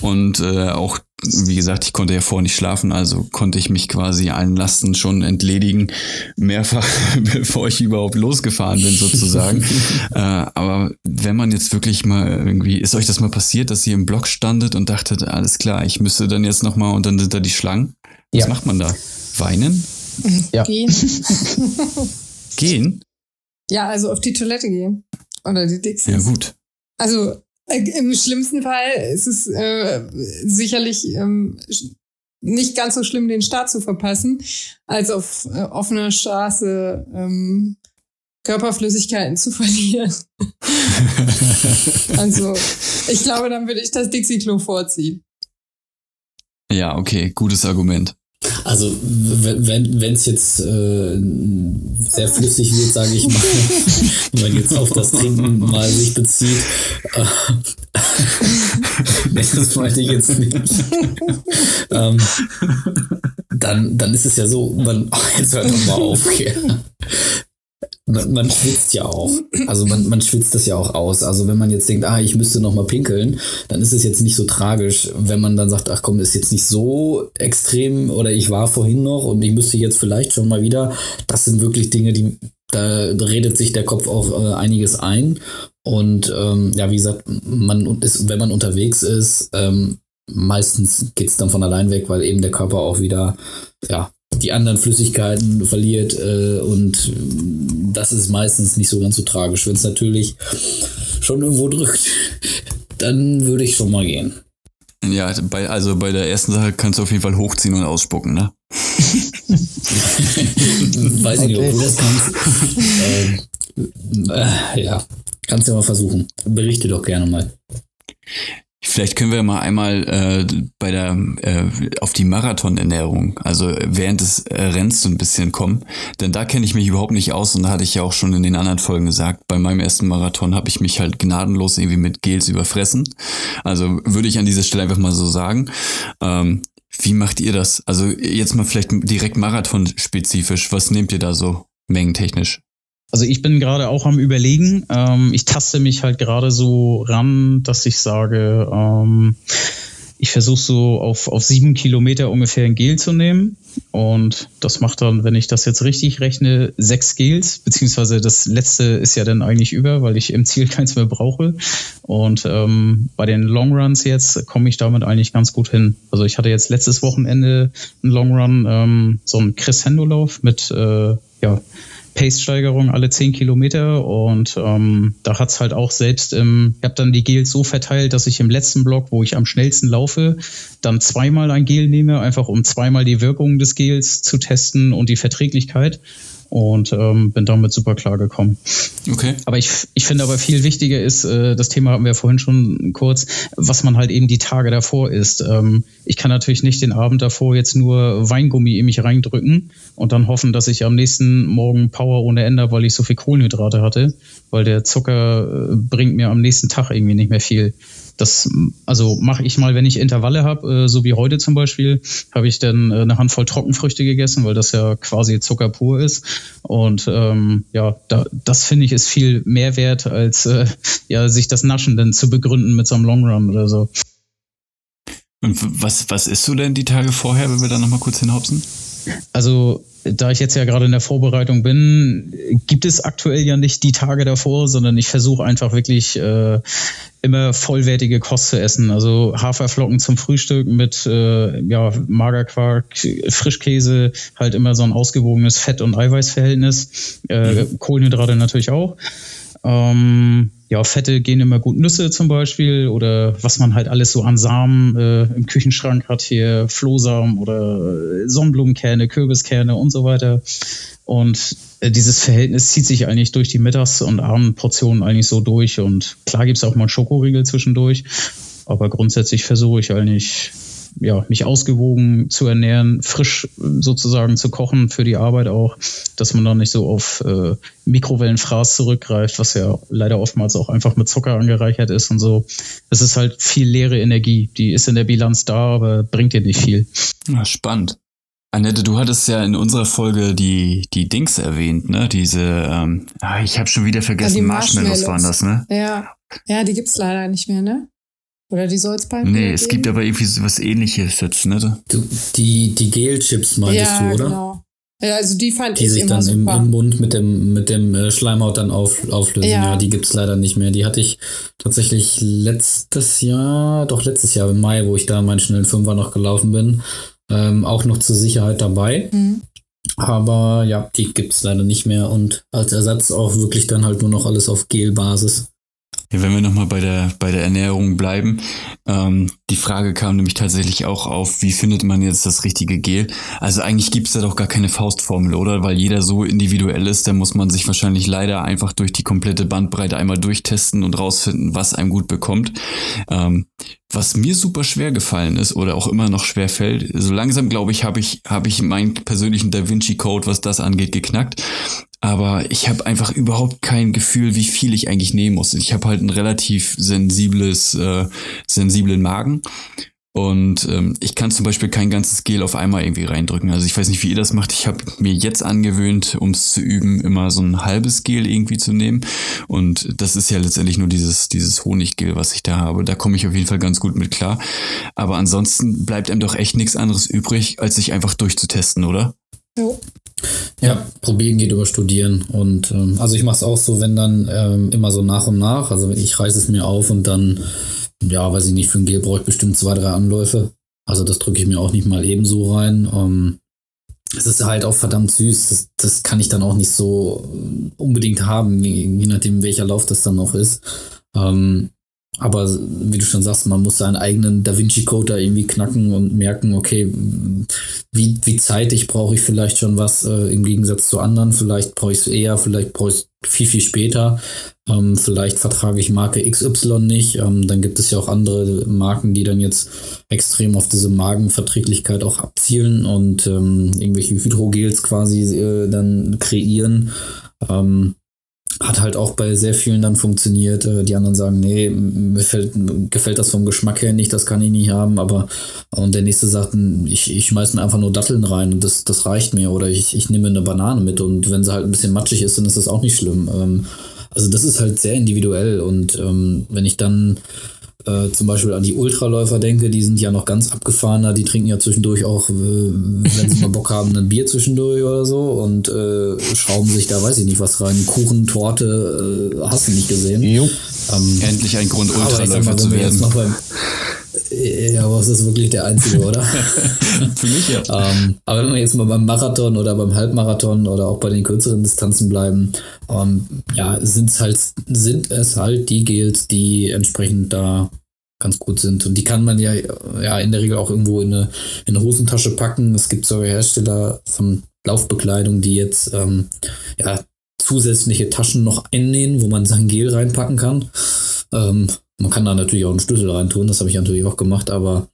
Und äh, auch, wie gesagt, ich konnte ja vorher nicht schlafen, also konnte ich mich quasi allen Lasten schon entledigen, mehrfach, bevor ich überhaupt losgefahren bin, sozusagen. äh, aber wenn man jetzt wirklich mal irgendwie, ist euch das mal passiert, dass ihr im Block standet und dachtet, alles klar, ich müsste dann jetzt nochmal und dann sind da die Schlangen? Was ja. macht man da? Weinen? Ja. Gehen. Gehen? Ja, also auf die Toilette gehen. Oder die Dixies. Ja, gut. Also äh, im schlimmsten Fall ist es äh, sicherlich ähm, nicht ganz so schlimm, den Start zu verpassen, als auf äh, offener Straße ähm, Körperflüssigkeiten zu verlieren. also ich glaube, dann würde ich das Dixie-Klo vorziehen. Ja, okay, gutes Argument. Also wenn es jetzt äh, sehr flüssig wird, sage ich mal, wenn man jetzt auf das Trinken mal sich bezieht, äh, nee, das meinte ich jetzt nicht. ähm, dann, dann ist es ja so, man, oh, jetzt hört doch mal auf. Okay man, man schwitzt ja auch. Also man, man schwitzt das ja auch aus. Also wenn man jetzt denkt, ah, ich müsste noch mal pinkeln, dann ist es jetzt nicht so tragisch. Wenn man dann sagt, ach komm, ist jetzt nicht so extrem oder ich war vorhin noch und ich müsste jetzt vielleicht schon mal wieder. Das sind wirklich Dinge, die da redet sich der Kopf auch äh, einiges ein. Und ähm, ja, wie gesagt, man ist, wenn man unterwegs ist, ähm, meistens geht es dann von allein weg, weil eben der Körper auch wieder ja, die anderen Flüssigkeiten verliert äh, und das ist meistens nicht so ganz so tragisch. Wenn es natürlich schon irgendwo drückt, dann würde ich schon mal gehen. Ja, bei, also bei der ersten Sache kannst du auf jeden Fall hochziehen und ausspucken, ne? Weiß ich nicht, ob du das kannst. ähm, äh, ja, kannst du ja mal versuchen. Berichte doch gerne mal. Vielleicht können wir mal einmal äh, bei der äh, auf die Marathonernährung, also während des äh, Rennens so ein bisschen kommen, denn da kenne ich mich überhaupt nicht aus und da hatte ich ja auch schon in den anderen Folgen gesagt, bei meinem ersten Marathon habe ich mich halt gnadenlos irgendwie mit Gels überfressen. Also würde ich an dieser Stelle einfach mal so sagen. Ähm, wie macht ihr das? Also jetzt mal vielleicht direkt Marathon-spezifisch. Was nehmt ihr da so mengentechnisch? Also ich bin gerade auch am Überlegen. Ähm, ich taste mich halt gerade so ran, dass ich sage, ähm, ich versuche so auf, auf sieben Kilometer ungefähr ein Gel zu nehmen. Und das macht dann, wenn ich das jetzt richtig rechne, sechs Gels, beziehungsweise das letzte ist ja dann eigentlich über, weil ich im Ziel keins mehr brauche. Und ähm, bei den Longruns jetzt komme ich damit eigentlich ganz gut hin. Also ich hatte jetzt letztes Wochenende einen Longrun, ähm, so einen Crescendo-Lauf mit äh, ja, Pace-Steigerung alle 10 Kilometer und ähm, da hat's halt auch selbst im, ich habe dann die Gels so verteilt, dass ich im letzten Block, wo ich am schnellsten laufe, dann zweimal ein Gel nehme, einfach um zweimal die Wirkung des Gels zu testen und die Verträglichkeit und ähm, bin damit super klar gekommen. Okay. Aber ich, ich finde aber viel wichtiger ist, äh, das Thema hatten wir vorhin schon kurz, was man halt eben die Tage davor isst. Ähm, ich kann natürlich nicht den Abend davor jetzt nur Weingummi in mich reindrücken und dann hoffen, dass ich am nächsten Morgen Power ohne Ende, weil ich so viel Kohlenhydrate hatte, weil der Zucker äh, bringt mir am nächsten Tag irgendwie nicht mehr viel. Das also mache ich mal, wenn ich Intervalle habe, äh, so wie heute zum Beispiel, habe ich dann äh, eine Handvoll Trockenfrüchte gegessen, weil das ja quasi Zucker pur ist. Und ähm, ja, da, das finde ich ist viel mehr wert, als äh, ja sich das Naschen dann zu begründen mit so einem Long Run oder so. Und was, was isst du denn die Tage vorher, wenn wir da nochmal kurz hinhopsen? Also da ich jetzt ja gerade in der Vorbereitung bin, gibt es aktuell ja nicht die Tage davor, sondern ich versuche einfach wirklich äh, immer vollwertige Kost zu essen. Also Haferflocken zum Frühstück mit äh, ja, Magerquark, Frischkäse, halt immer so ein ausgewogenes Fett- und Eiweißverhältnis. Äh, mhm. Kohlenhydrate natürlich auch. Ähm, ja, Fette gehen immer gut. Nüsse zum Beispiel oder was man halt alles so an Samen äh, im Küchenschrank hat hier, Flohsamen oder äh, Sonnenblumenkerne, Kürbiskerne und so weiter. Und äh, dieses Verhältnis zieht sich eigentlich durch die Mittags- und Abendportionen eigentlich so durch. Und klar gibt es auch mal einen Schokoriegel zwischendurch. Aber grundsätzlich versuche ich eigentlich ja, mich ausgewogen zu ernähren, frisch sozusagen zu kochen für die Arbeit auch, dass man dann nicht so auf äh, Mikrowellenfraß zurückgreift, was ja leider oftmals auch einfach mit Zucker angereichert ist und so. Es ist halt viel leere Energie, die ist in der Bilanz da, aber bringt dir nicht viel. Ja, spannend. Annette, du hattest ja in unserer Folge die, die Dings erwähnt, ne? Diese, ähm, ah, ich habe schon wieder vergessen, ja, Marshmallows. Marshmallows waren das, ne? Ja, ja, die gibt's leider nicht mehr, ne? Oder die soll es bald Nee, es gibt aber irgendwie so was ähnliches jetzt, ne? Du, die, die Gel-Chips meintest ja, du, oder? Genau. Ja, also die fand die ich sich immer dann im, im, Mund mit dem, mit dem äh, Schleimhaut dann auf, auflösen. Ja, ja die gibt's leider nicht mehr. Die hatte ich tatsächlich letztes Jahr, doch letztes Jahr im Mai, wo ich da meinen schnellen Fünfer noch gelaufen bin, ähm, auch noch zur Sicherheit dabei. Mhm. Aber ja, die gibt's leider nicht mehr und als Ersatz auch wirklich dann halt nur noch alles auf Gel-Basis. Ja, wenn wir nochmal bei der, bei der Ernährung bleiben, ähm, die Frage kam nämlich tatsächlich auch auf, wie findet man jetzt das richtige Gel? Also eigentlich gibt es da doch gar keine Faustformel, oder? Weil jeder so individuell ist, da muss man sich wahrscheinlich leider einfach durch die komplette Bandbreite einmal durchtesten und rausfinden, was einem gut bekommt. Ähm, was mir super schwer gefallen ist oder auch immer noch schwer fällt, so langsam glaube ich, habe ich, habe ich meinen persönlichen Da Vinci Code, was das angeht, geknackt aber ich habe einfach überhaupt kein Gefühl, wie viel ich eigentlich nehmen muss. Ich habe halt ein relativ sensibles, äh, sensiblen Magen. Und ähm, ich kann zum Beispiel kein ganzes Gel auf einmal irgendwie reindrücken. Also ich weiß nicht, wie ihr das macht. Ich habe mir jetzt angewöhnt, um es zu üben, immer so ein halbes Gel irgendwie zu nehmen. Und das ist ja letztendlich nur dieses, dieses Honiggel, was ich da habe. Da komme ich auf jeden Fall ganz gut mit klar. Aber ansonsten bleibt einem doch echt nichts anderes übrig, als sich einfach durchzutesten, oder? Jo. Ja, probieren geht über studieren. Und ähm, also ich mache es auch so, wenn dann ähm, immer so nach und nach. Also ich reiße es mir auf und dann, ja, weiß ich nicht, für ein Gel brauche ich bestimmt zwei, drei Anläufe. Also das drücke ich mir auch nicht mal ebenso rein. Ähm, es ist halt auch verdammt süß. Das, das kann ich dann auch nicht so unbedingt haben, je, je nachdem, welcher Lauf das dann noch ist. Ähm, aber wie du schon sagst, man muss seinen eigenen Da Vinci Code da irgendwie knacken und merken, okay, wie, wie zeitig brauche ich vielleicht schon was äh, im Gegensatz zu anderen. Vielleicht brauche ich es eher, vielleicht brauche ich es viel, viel später. Ähm, vielleicht vertrage ich Marke XY nicht. Ähm, dann gibt es ja auch andere Marken, die dann jetzt extrem auf diese Magenverträglichkeit auch abzielen und ähm, irgendwelche Hydrogels quasi äh, dann kreieren. Ähm, hat halt auch bei sehr vielen dann funktioniert. Äh, die anderen sagen, nee, mir fällt, gefällt das vom Geschmack her nicht, das kann ich nicht haben. Aber und der nächste sagt, ich, ich schmeiß mir einfach nur Datteln rein und das, das reicht mir. Oder ich, ich nehme eine Banane mit und wenn sie halt ein bisschen matschig ist, dann ist das auch nicht schlimm. Ähm, also das ist halt sehr individuell und ähm, wenn ich dann äh, zum Beispiel an die Ultraläufer denke, die sind ja noch ganz abgefahrener, die trinken ja zwischendurch auch, äh, wenn sie mal Bock haben, ein Bier zwischendurch oder so und äh, schrauben sich da, weiß ich nicht, was rein. Kuchen, Torte, äh, hast du nicht gesehen. Ähm, Endlich ein Grund, Ultraläufer mal, zu werden. Ja, aber es ist wirklich der einzige, oder? Für mich ja. ähm, aber wenn wir jetzt mal beim Marathon oder beim Halbmarathon oder auch bei den kürzeren Distanzen bleiben, ähm, ja, sind's halt, sind es halt die Gels, die entsprechend da ganz gut sind. Und die kann man ja, ja in der Regel auch irgendwo in eine, in eine Hosentasche packen. Es gibt sogar Hersteller von Laufbekleidung, die jetzt ähm, ja, zusätzliche Taschen noch einnähen, wo man sein Gel reinpacken kann. Ähm, man kann da natürlich auch einen Schlüssel reintun, das habe ich natürlich auch gemacht, aber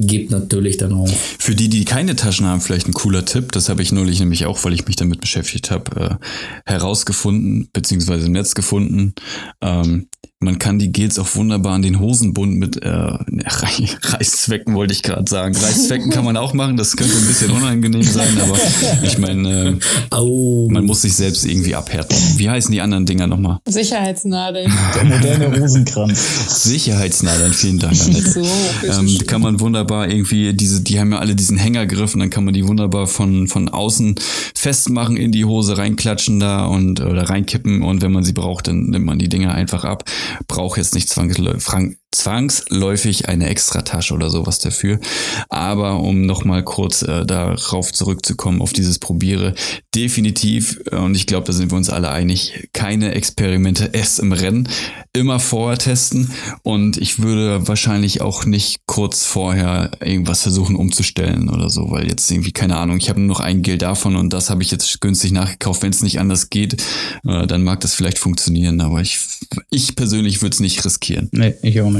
gibt natürlich dann auch. Für die, die keine Taschen haben, vielleicht ein cooler Tipp. Das habe ich neulich nämlich auch, weil ich mich damit beschäftigt habe, äh, herausgefunden, beziehungsweise im Netz gefunden. Ähm, man kann die Gels auch wunderbar an den Hosenbund mit äh, ne, Reißzwecken, wollte ich gerade sagen. Reißzwecken kann man auch machen, das könnte ein bisschen unangenehm sein, aber ich meine, äh, man muss sich selbst irgendwie abhärten. Wie heißen die anderen Dinger nochmal? Sicherheitsnadeln. Der moderne Rosenkranz. Sicherheitsnadeln, vielen Dank. Annette. So, ähm, kann man wunderbar irgendwie diese, die haben ja alle diesen Hängergriff und dann kann man die wunderbar von, von außen festmachen, in die Hose reinklatschen da und oder reinkippen und wenn man sie braucht, dann nimmt man die Dinger einfach ab brauche jetzt nicht zwangsläufig eine Extratasche oder sowas dafür. Aber um nochmal kurz äh, darauf zurückzukommen, auf dieses Probiere, definitiv, äh, und ich glaube, da sind wir uns alle einig, keine Experimente erst im Rennen, immer vorher testen. Und ich würde wahrscheinlich auch nicht kurz vorher irgendwas versuchen umzustellen oder so, weil jetzt irgendwie, keine Ahnung, ich habe nur noch ein Gel davon und das habe ich jetzt günstig nachgekauft. Wenn es nicht anders geht, äh, dann mag das vielleicht funktionieren, aber ich, ich persönlich würde es nicht riskieren. Nee, ich auch nicht.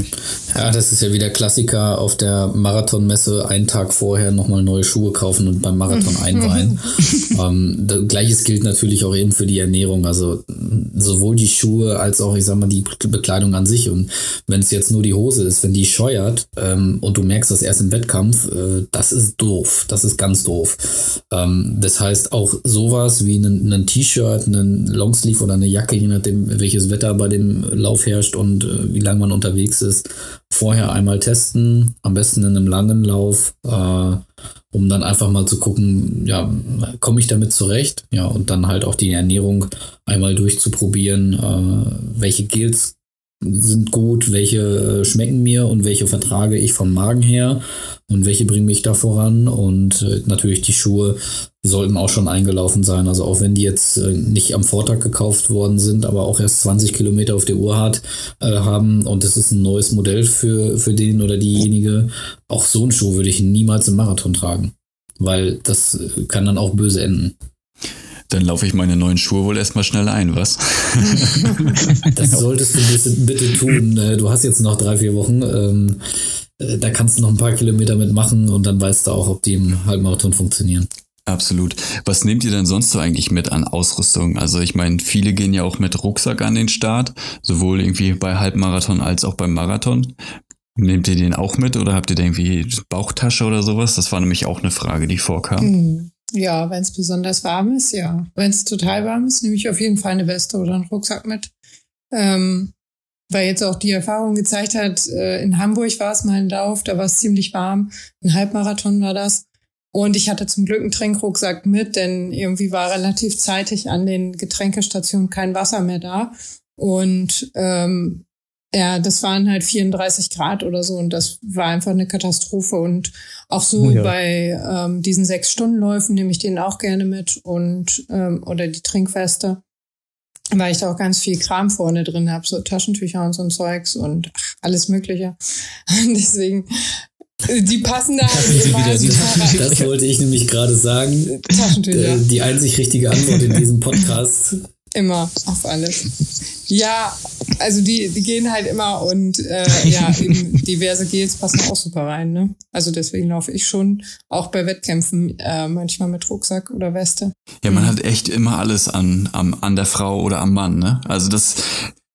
Ja, das ist ja wieder Klassiker auf der Marathonmesse einen Tag vorher nochmal neue Schuhe kaufen und beim Marathon einweihen. ähm, Gleiches gilt natürlich auch eben für die Ernährung. Also sowohl die Schuhe als auch, ich sag mal, die Bekleidung an sich. Und wenn es jetzt nur die Hose ist, wenn die scheuert ähm, und du merkst das erst im Wettkampf, äh, das ist doof. Das ist ganz doof. Ähm, das heißt, auch sowas wie ein T-Shirt, ein Longsleeve oder eine Jacke, je nachdem, welches Wetter bei dem Lauf herrscht und äh, wie lange man unterwegs ist, vorher einmal testen, am besten in einem langen Lauf, äh, um dann einfach mal zu gucken, ja, komme ich damit zurecht? Ja, und dann halt auch die Ernährung einmal durchzuprobieren, äh, welche Gels sind gut, welche äh, schmecken mir und welche vertrage ich vom Magen her und welche bringen mich da voran und äh, natürlich die Schuhe sollten auch schon eingelaufen sein. Also auch wenn die jetzt äh, nicht am Vortag gekauft worden sind, aber auch erst 20 Kilometer auf der Uhr hat, äh, haben und es ist ein neues Modell für, für den oder diejenige, auch so einen Schuh würde ich niemals im Marathon tragen, weil das kann dann auch böse enden. Dann laufe ich meine neuen Schuhe wohl erstmal schnell ein, was? das solltest du bitte tun. Äh, du hast jetzt noch drei, vier Wochen. Ähm, äh, da kannst du noch ein paar Kilometer mitmachen und dann weißt du auch, ob die im Halbmarathon funktionieren. Absolut. Was nehmt ihr denn sonst so eigentlich mit an Ausrüstung? Also ich meine, viele gehen ja auch mit Rucksack an den Start, sowohl irgendwie bei Halbmarathon als auch beim Marathon. Nehmt ihr den auch mit oder habt ihr da irgendwie Bauchtasche oder sowas? Das war nämlich auch eine Frage, die vorkam. Mhm. Ja, wenn es besonders warm ist, ja. Wenn es total warm ist, nehme ich auf jeden Fall eine Weste oder einen Rucksack mit. Ähm, weil jetzt auch die Erfahrung gezeigt hat, äh, in Hamburg war es mal ein Lauf, da war es ziemlich warm. Ein Halbmarathon war das. Und ich hatte zum Glück einen Trinkrucksack mit, denn irgendwie war relativ zeitig an den Getränkestationen kein Wasser mehr da. Und ähm, ja, das waren halt 34 Grad oder so und das war einfach eine Katastrophe. Und auch so oh ja. bei ähm, diesen sechs Stundenläufen nehme ich den auch gerne mit und ähm, oder die Trinkweste, weil ich da auch ganz viel Kram vorne drin habe, so Taschentücher und so ein Zeugs und ach, alles Mögliche. Deswegen die passen da halt immer. Wieder, das wollte ich nämlich gerade sagen. Taschentücher. Äh, die einzig richtige Antwort in diesem Podcast. Immer, auf alles. Ja, also die, die gehen halt immer und äh, ja, eben diverse Gels passen auch super rein. Ne? Also deswegen laufe ich schon auch bei Wettkämpfen äh, manchmal mit Rucksack oder Weste. Ja, man hat echt immer alles an, an, an der Frau oder am Mann. Ne? Also das,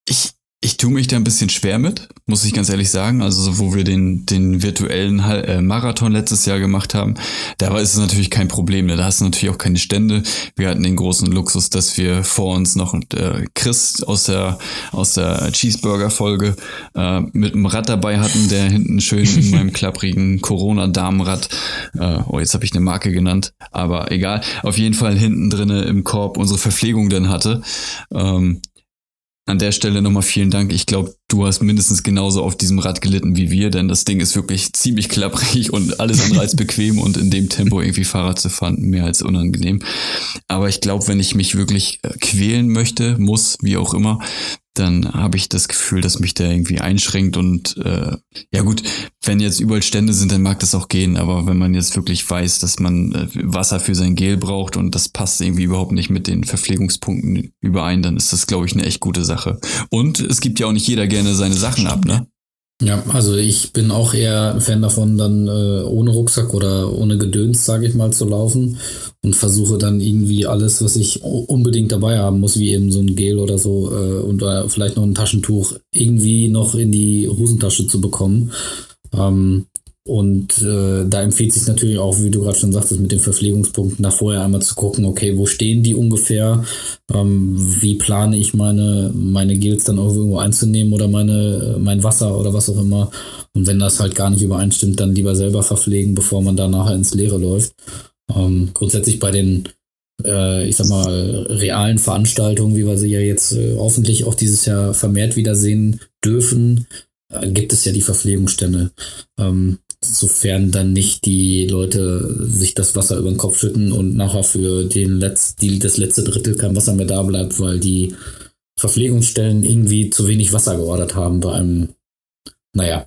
ich, ich tue mich da ein bisschen schwer mit, muss ich ganz ehrlich sagen. Also, wo wir den, den virtuellen äh, Marathon letztes Jahr gemacht haben, da war es natürlich kein Problem. Da hast du natürlich auch keine Stände. Wir hatten den großen Luxus, dass wir vor uns noch äh, Chris aus der, aus der Cheeseburger-Folge äh, mit einem Rad dabei hatten, der hinten schön in meinem klapprigen Corona-Damenrad, äh, oh, jetzt habe ich eine Marke genannt, aber egal, auf jeden Fall hinten drinne im Korb unsere Verpflegung dann hatte. Ähm, an der Stelle nochmal vielen Dank. Ich glaube, du hast mindestens genauso auf diesem Rad gelitten wie wir, denn das Ding ist wirklich ziemlich klapprig und alles andere als bequem und in dem Tempo irgendwie Fahrrad zu fahren, mehr als unangenehm. Aber ich glaube, wenn ich mich wirklich äh, quälen möchte, muss, wie auch immer, dann habe ich das Gefühl, dass mich der irgendwie einschränkt und äh, ja gut, wenn jetzt überall Stände sind, dann mag das auch gehen, aber wenn man jetzt wirklich weiß, dass man äh, Wasser für sein Gel braucht und das passt irgendwie überhaupt nicht mit den Verpflegungspunkten überein, dann ist das, glaube ich, eine echt gute Sache. Und es gibt ja auch nicht jeder gerne seine Sachen ab, ne? Ja, also ich bin auch eher ein Fan davon, dann äh, ohne Rucksack oder ohne Gedöns, sage ich mal, zu laufen und versuche dann irgendwie alles, was ich unbedingt dabei haben muss, wie eben so ein Gel oder so äh, und äh, vielleicht noch ein Taschentuch, irgendwie noch in die Hosentasche zu bekommen. Ähm, und äh, da empfiehlt sich natürlich auch, wie du gerade schon sagtest, mit den Verpflegungspunkten da vorher einmal zu gucken, okay, wo stehen die ungefähr? Ähm, wie plane ich meine, meine Gels dann auch irgendwo einzunehmen oder meine, mein Wasser oder was auch immer? Und wenn das halt gar nicht übereinstimmt, dann lieber selber verpflegen, bevor man da nachher ins Leere läuft. Ähm, grundsätzlich bei den, äh, ich sag mal, realen Veranstaltungen, wie wir sie ja jetzt äh, hoffentlich auch dieses Jahr vermehrt wiedersehen dürfen, äh, gibt es ja die Verpflegungsstände. Ähm, sofern dann nicht die Leute sich das Wasser über den Kopf schütten und nachher für den Letz-, die, das letzte Drittel kein Wasser mehr da bleibt, weil die Verpflegungsstellen irgendwie zu wenig Wasser geordert haben bei einem, naja,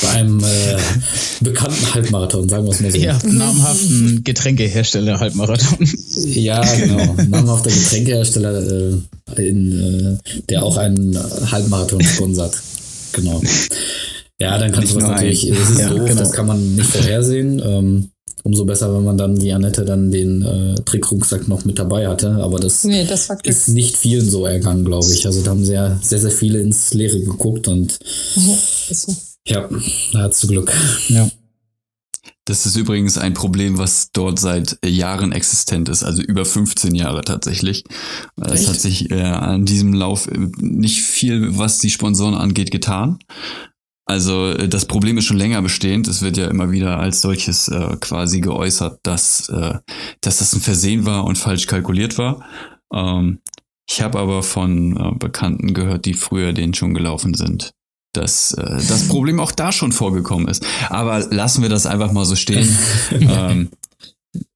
bei einem äh, bekannten Halbmarathon, sagen wir es mal so. Ja, namhaften Getränkehersteller Halbmarathon. Ja, genau. Namhafter Getränkehersteller, äh, in, äh, der auch einen Halbmarathon sponsert. Genau. Ja, dann kannst du das natürlich, das ist ja, doof, genau. das kann man nicht vorhersehen. Ähm, umso besser, wenn man dann wie Annette dann den äh, Trickrucksack noch mit dabei hatte. Aber das, nee, das ist nicht vielen so ergangen, glaube ich. Also da haben sehr, sehr, sehr viele ins Leere geguckt und so. ja, da hat's zu Glück. Ja. Das ist übrigens ein Problem, was dort seit Jahren existent ist, also über 15 Jahre tatsächlich. Echt? Es hat sich äh, an diesem Lauf nicht viel, was die Sponsoren angeht, getan. Also äh, das Problem ist schon länger bestehend. Es wird ja immer wieder als solches äh, quasi geäußert, dass, äh, dass das ein Versehen war und falsch kalkuliert war. Ähm, ich habe aber von äh, Bekannten gehört, die früher den schon gelaufen sind, dass äh, das Problem auch da schon vorgekommen ist. Aber lassen wir das einfach mal so stehen. ähm,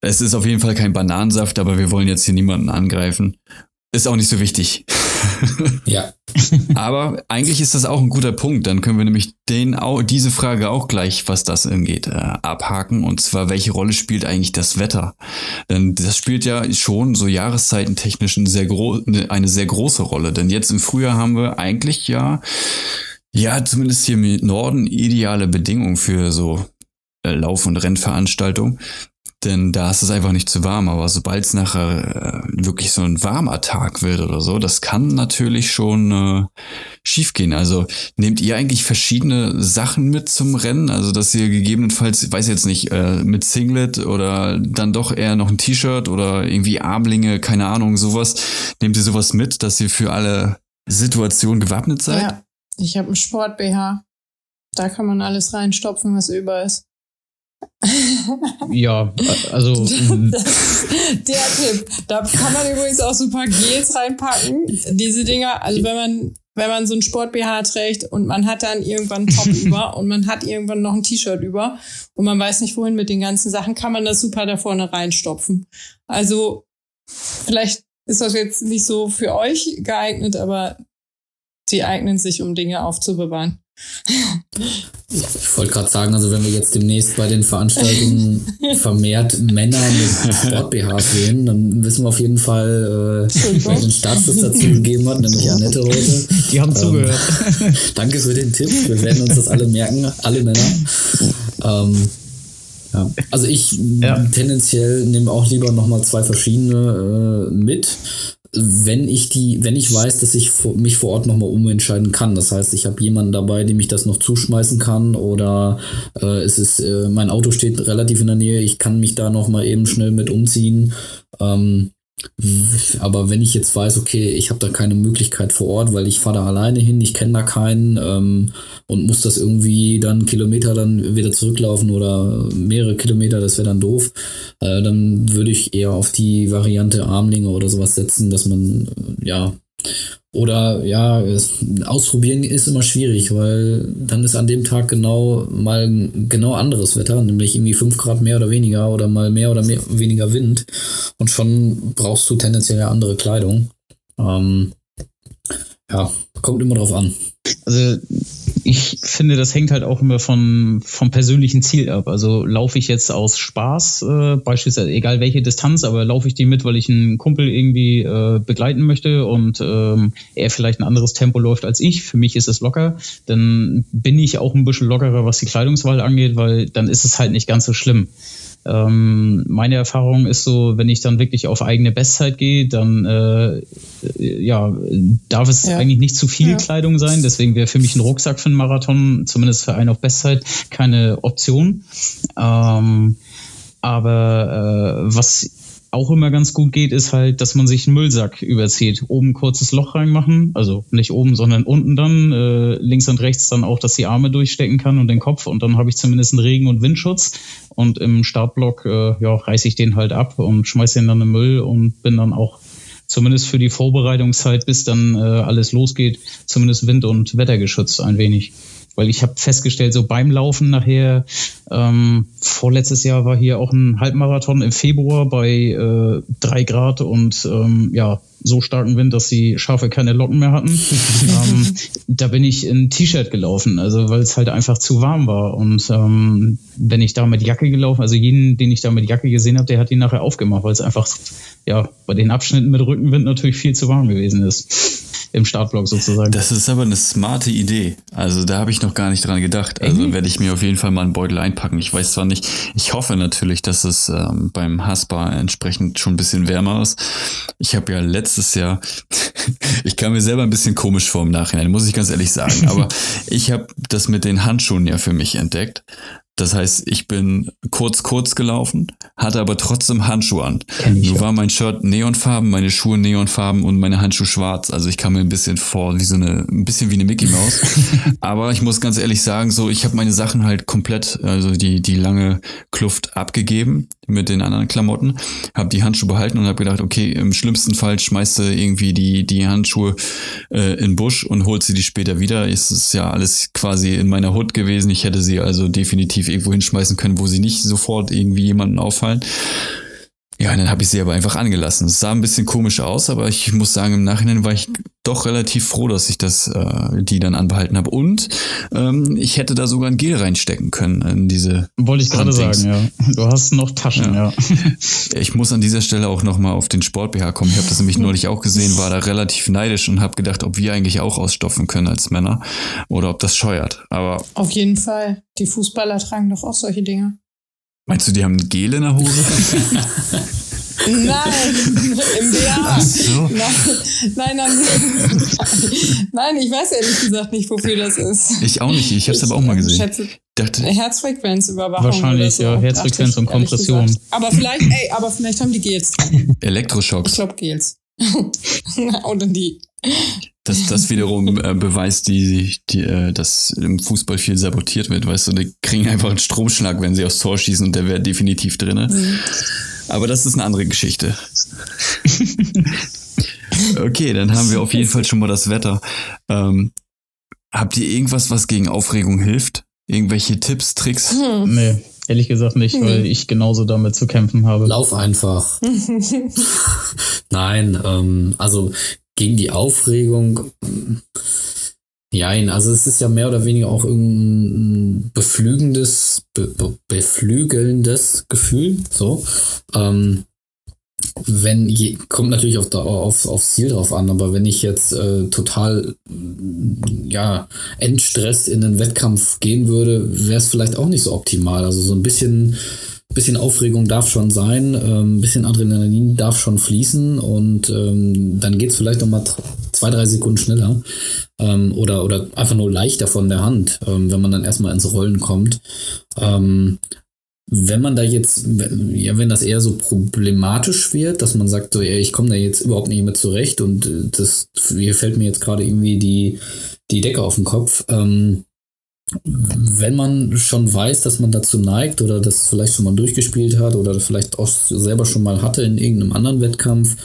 es ist auf jeden Fall kein Bananensaft, aber wir wollen jetzt hier niemanden angreifen. Ist auch nicht so wichtig. Ja. Aber eigentlich ist das auch ein guter Punkt. Dann können wir nämlich den, diese Frage auch gleich, was das angeht, äh, abhaken. Und zwar, welche Rolle spielt eigentlich das Wetter? Denn das spielt ja schon so jahreszeitentechnisch eine sehr, ne, eine sehr große Rolle. Denn jetzt im Frühjahr haben wir eigentlich ja, ja, zumindest hier im Norden ideale Bedingungen für so äh, Lauf- und Rennveranstaltungen. Denn da ist es einfach nicht zu warm. Aber sobald es nachher äh, wirklich so ein warmer Tag wird oder so, das kann natürlich schon äh, schiefgehen. Also nehmt ihr eigentlich verschiedene Sachen mit zum Rennen? Also dass ihr gegebenenfalls, weiß jetzt nicht, äh, mit Singlet oder dann doch eher noch ein T-Shirt oder irgendwie Armlinge, keine Ahnung, sowas. Nehmt ihr sowas mit, dass ihr für alle Situationen gewappnet seid? Ja, ich habe einen Sport-BH. Da kann man alles reinstopfen, was über ist ja, also. der Tipp. Da kann man übrigens auch so ein paar Gels reinpacken. Diese Dinger, also wenn man, wenn man so ein Sport-BH trägt und man hat dann irgendwann einen Top über und man hat irgendwann noch ein T-Shirt über und man weiß nicht wohin mit den ganzen Sachen, kann man das super da vorne reinstopfen. Also, vielleicht ist das jetzt nicht so für euch geeignet, aber sie eignen sich, um Dinge aufzubewahren. Ich wollte gerade sagen, also wenn wir jetzt demnächst bei den Veranstaltungen vermehrt Männer mit Sport-BHs sehen, dann wissen wir auf jeden Fall, äh, wer den Startschuss dazu gegeben hat, nämlich Annette heute. Die haben ähm, zugehört. danke für den Tipp. Wir werden uns das alle merken, alle Männer. Ähm, ja. Also ich ja. tendenziell nehme auch lieber nochmal zwei verschiedene äh, mit wenn ich die, wenn ich weiß, dass ich mich vor Ort nochmal umentscheiden kann. Das heißt, ich habe jemanden dabei, dem ich das noch zuschmeißen kann oder äh, es ist, äh, mein Auto steht relativ in der Nähe, ich kann mich da nochmal eben schnell mit umziehen. Ähm, aber wenn ich jetzt weiß, okay, ich habe da keine Möglichkeit vor Ort, weil ich fahre da alleine hin, ich kenne da keinen ähm, und muss das irgendwie dann Kilometer dann wieder zurücklaufen oder mehrere Kilometer, das wäre dann doof, äh, dann würde ich eher auf die Variante Armlinge oder sowas setzen, dass man äh, ja oder ja, ausprobieren ist immer schwierig, weil dann ist an dem Tag genau mal genau anderes Wetter, nämlich irgendwie 5 Grad mehr oder weniger oder mal mehr oder mehr, weniger Wind. Und schon brauchst du tendenziell ja andere Kleidung. Ähm, ja, kommt immer drauf an. Also ich finde, das hängt halt auch immer von, vom persönlichen Ziel ab. Also laufe ich jetzt aus Spaß, äh, beispielsweise egal welche Distanz, aber laufe ich die mit, weil ich einen Kumpel irgendwie äh, begleiten möchte und ähm, er vielleicht ein anderes Tempo läuft als ich. Für mich ist es locker. Dann bin ich auch ein bisschen lockerer, was die Kleidungswahl angeht, weil dann ist es halt nicht ganz so schlimm. Ähm, meine Erfahrung ist so, wenn ich dann wirklich auf eigene Bestzeit gehe, dann äh, ja, darf es ja. eigentlich nicht zu viel ja. Kleidung sein. Deswegen wäre für mich ein Rucksack für einen Marathon, zumindest für einen auf Bestzeit, keine Option. Ähm, aber äh, was auch immer ganz gut geht, ist halt, dass man sich einen Müllsack überzieht. Oben ein kurzes Loch reinmachen, also nicht oben, sondern unten dann, äh, links und rechts dann auch, dass die Arme durchstecken kann und den Kopf und dann habe ich zumindest einen Regen- und Windschutz und im Startblock äh, ja, reiße ich den halt ab und schmeiße den dann in den Müll und bin dann auch zumindest für die Vorbereitungszeit, bis dann äh, alles losgeht, zumindest wind- und wettergeschützt ein wenig. Weil ich habe festgestellt, so beim Laufen nachher, ähm, vorletztes Jahr war hier auch ein Halbmarathon im Februar bei äh, drei Grad und ähm, ja, so starken Wind, dass die Schafe keine Locken mehr hatten. ähm, da bin ich in T-Shirt gelaufen, also weil es halt einfach zu warm war. Und ähm, wenn ich da mit Jacke gelaufen, also jeden, den ich da mit Jacke gesehen habe, der hat die nachher aufgemacht, weil es einfach ja bei den Abschnitten mit Rückenwind natürlich viel zu warm gewesen ist im Startblock sozusagen. Das ist aber eine smarte Idee. Also da habe ich noch gar nicht dran gedacht. Also mhm. werde ich mir auf jeden Fall mal einen Beutel einpacken. Ich weiß zwar nicht, ich hoffe natürlich, dass es ähm, beim Haspa entsprechend schon ein bisschen wärmer ist. Ich habe ja letztes Jahr, ich kam mir selber ein bisschen komisch vor im Nachhinein, muss ich ganz ehrlich sagen. Aber ich habe das mit den Handschuhen ja für mich entdeckt. Das heißt, ich bin kurz, kurz gelaufen, hatte aber trotzdem Handschuhe an. Nur war mein Shirt neonfarben, meine Schuhe neonfarben und meine Handschuhe schwarz. Also ich kam mir ein bisschen vor wie so eine, ein bisschen wie eine Mickey Maus. aber ich muss ganz ehrlich sagen, so, ich habe meine Sachen halt komplett, also die, die lange Kluft abgegeben mit den anderen Klamotten, habe die Handschuhe behalten und habe gedacht, okay, im schlimmsten Fall schmeißt du irgendwie die, die Handschuhe äh, in den Busch und holst sie die später wieder. Es ist ja alles quasi in meiner Hut gewesen. Ich hätte sie also definitiv irgendwo hinschmeißen können, wo sie nicht sofort irgendwie jemanden auffallen. Ja, dann habe ich sie aber einfach angelassen. Es sah ein bisschen komisch aus, aber ich muss sagen, im Nachhinein war ich doch relativ froh, dass ich das, äh, die dann anbehalten habe. Und ähm, ich hätte da sogar ein Gel reinstecken können in diese. Wollte ich gerade sagen, ja. Du hast noch Taschen, ja. ja. Ich muss an dieser Stelle auch nochmal auf den Sport BH kommen. Ich habe das nämlich neulich auch gesehen, war da relativ neidisch und habe gedacht, ob wir eigentlich auch ausstopfen können als Männer oder ob das scheuert. Aber auf jeden Fall. Die Fußballer tragen doch auch solche Dinge. Meinst du, die haben Gel in der Hose? Nein, im BH. Ach so. Nein, nein, nein, nein, ich weiß ehrlich gesagt nicht, wofür das ist. Ich auch nicht, ich habe es aber auch mal gesehen. Schätze, dachte, Herzfrequenzüberwachung. Wahrscheinlich, so, ja, Herzfrequenz und Kompression. Aber vielleicht, ey, aber vielleicht haben die Gels. Elektroschocks. Ich glaube Gels. Oder die. Das, das wiederum äh, beweist, die, die, äh, dass im Fußball viel sabotiert wird. Weißt du, die kriegen einfach einen Stromschlag, wenn sie aufs Tor schießen und der wäre definitiv drin. Mhm. Aber das ist eine andere Geschichte. okay, dann haben wir auf jeden Fall schon mal das Wetter. Ähm, habt ihr irgendwas, was gegen Aufregung hilft? Irgendwelche Tipps, Tricks? Hm. Nee, ehrlich gesagt nicht, weil ich genauso damit zu kämpfen habe. Lauf einfach. Nein, ähm, also gegen die Aufregung. Nein, also es ist ja mehr oder weniger auch ein beflügendes, be, be, beflügelndes Gefühl. So. Ähm, wenn je, kommt natürlich auf, auf, aufs Ziel drauf an, aber wenn ich jetzt äh, total ja entstresst in den Wettkampf gehen würde, wäre es vielleicht auch nicht so optimal. Also so ein bisschen bisschen Aufregung darf schon sein, ein ähm, bisschen Adrenalin darf schon fließen und ähm, dann geht es vielleicht noch mal zwei, drei Sekunden schneller ähm, oder, oder einfach nur leichter von der Hand, ähm, wenn man dann erstmal ins Rollen kommt. Ähm, wenn man da jetzt, ja, wenn das eher so problematisch wird, dass man sagt, so, ey, ich komme da jetzt überhaupt nicht mehr zurecht und äh, das, hier fällt mir jetzt gerade irgendwie die, die Decke auf den Kopf, ähm, wenn man schon weiß, dass man dazu neigt oder das vielleicht schon mal durchgespielt hat oder vielleicht auch selber schon mal hatte in irgendeinem anderen Wettkampf,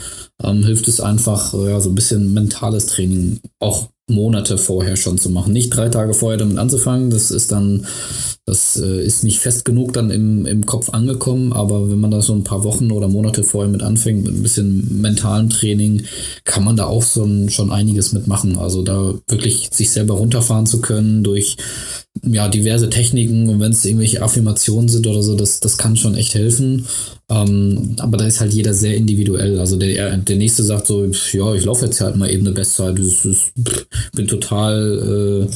ähm, hilft es einfach, ja, so ein bisschen mentales Training auch Monate vorher schon zu machen. Nicht drei Tage vorher damit anzufangen, das ist dann, das äh, ist nicht fest genug dann im, im Kopf angekommen, aber wenn man da so ein paar Wochen oder Monate vorher mit anfängt, mit ein bisschen mentalem Training, kann man da auch so ein, schon einiges mitmachen. Also da wirklich sich selber runterfahren zu können durch ja, diverse Techniken und wenn es irgendwelche Affirmationen sind oder so, das, das kann schon echt helfen. Ähm, aber da ist halt jeder sehr individuell. Also der, der nächste sagt so, ja, ich laufe jetzt halt mal eben eine Bestzeit. Das bin total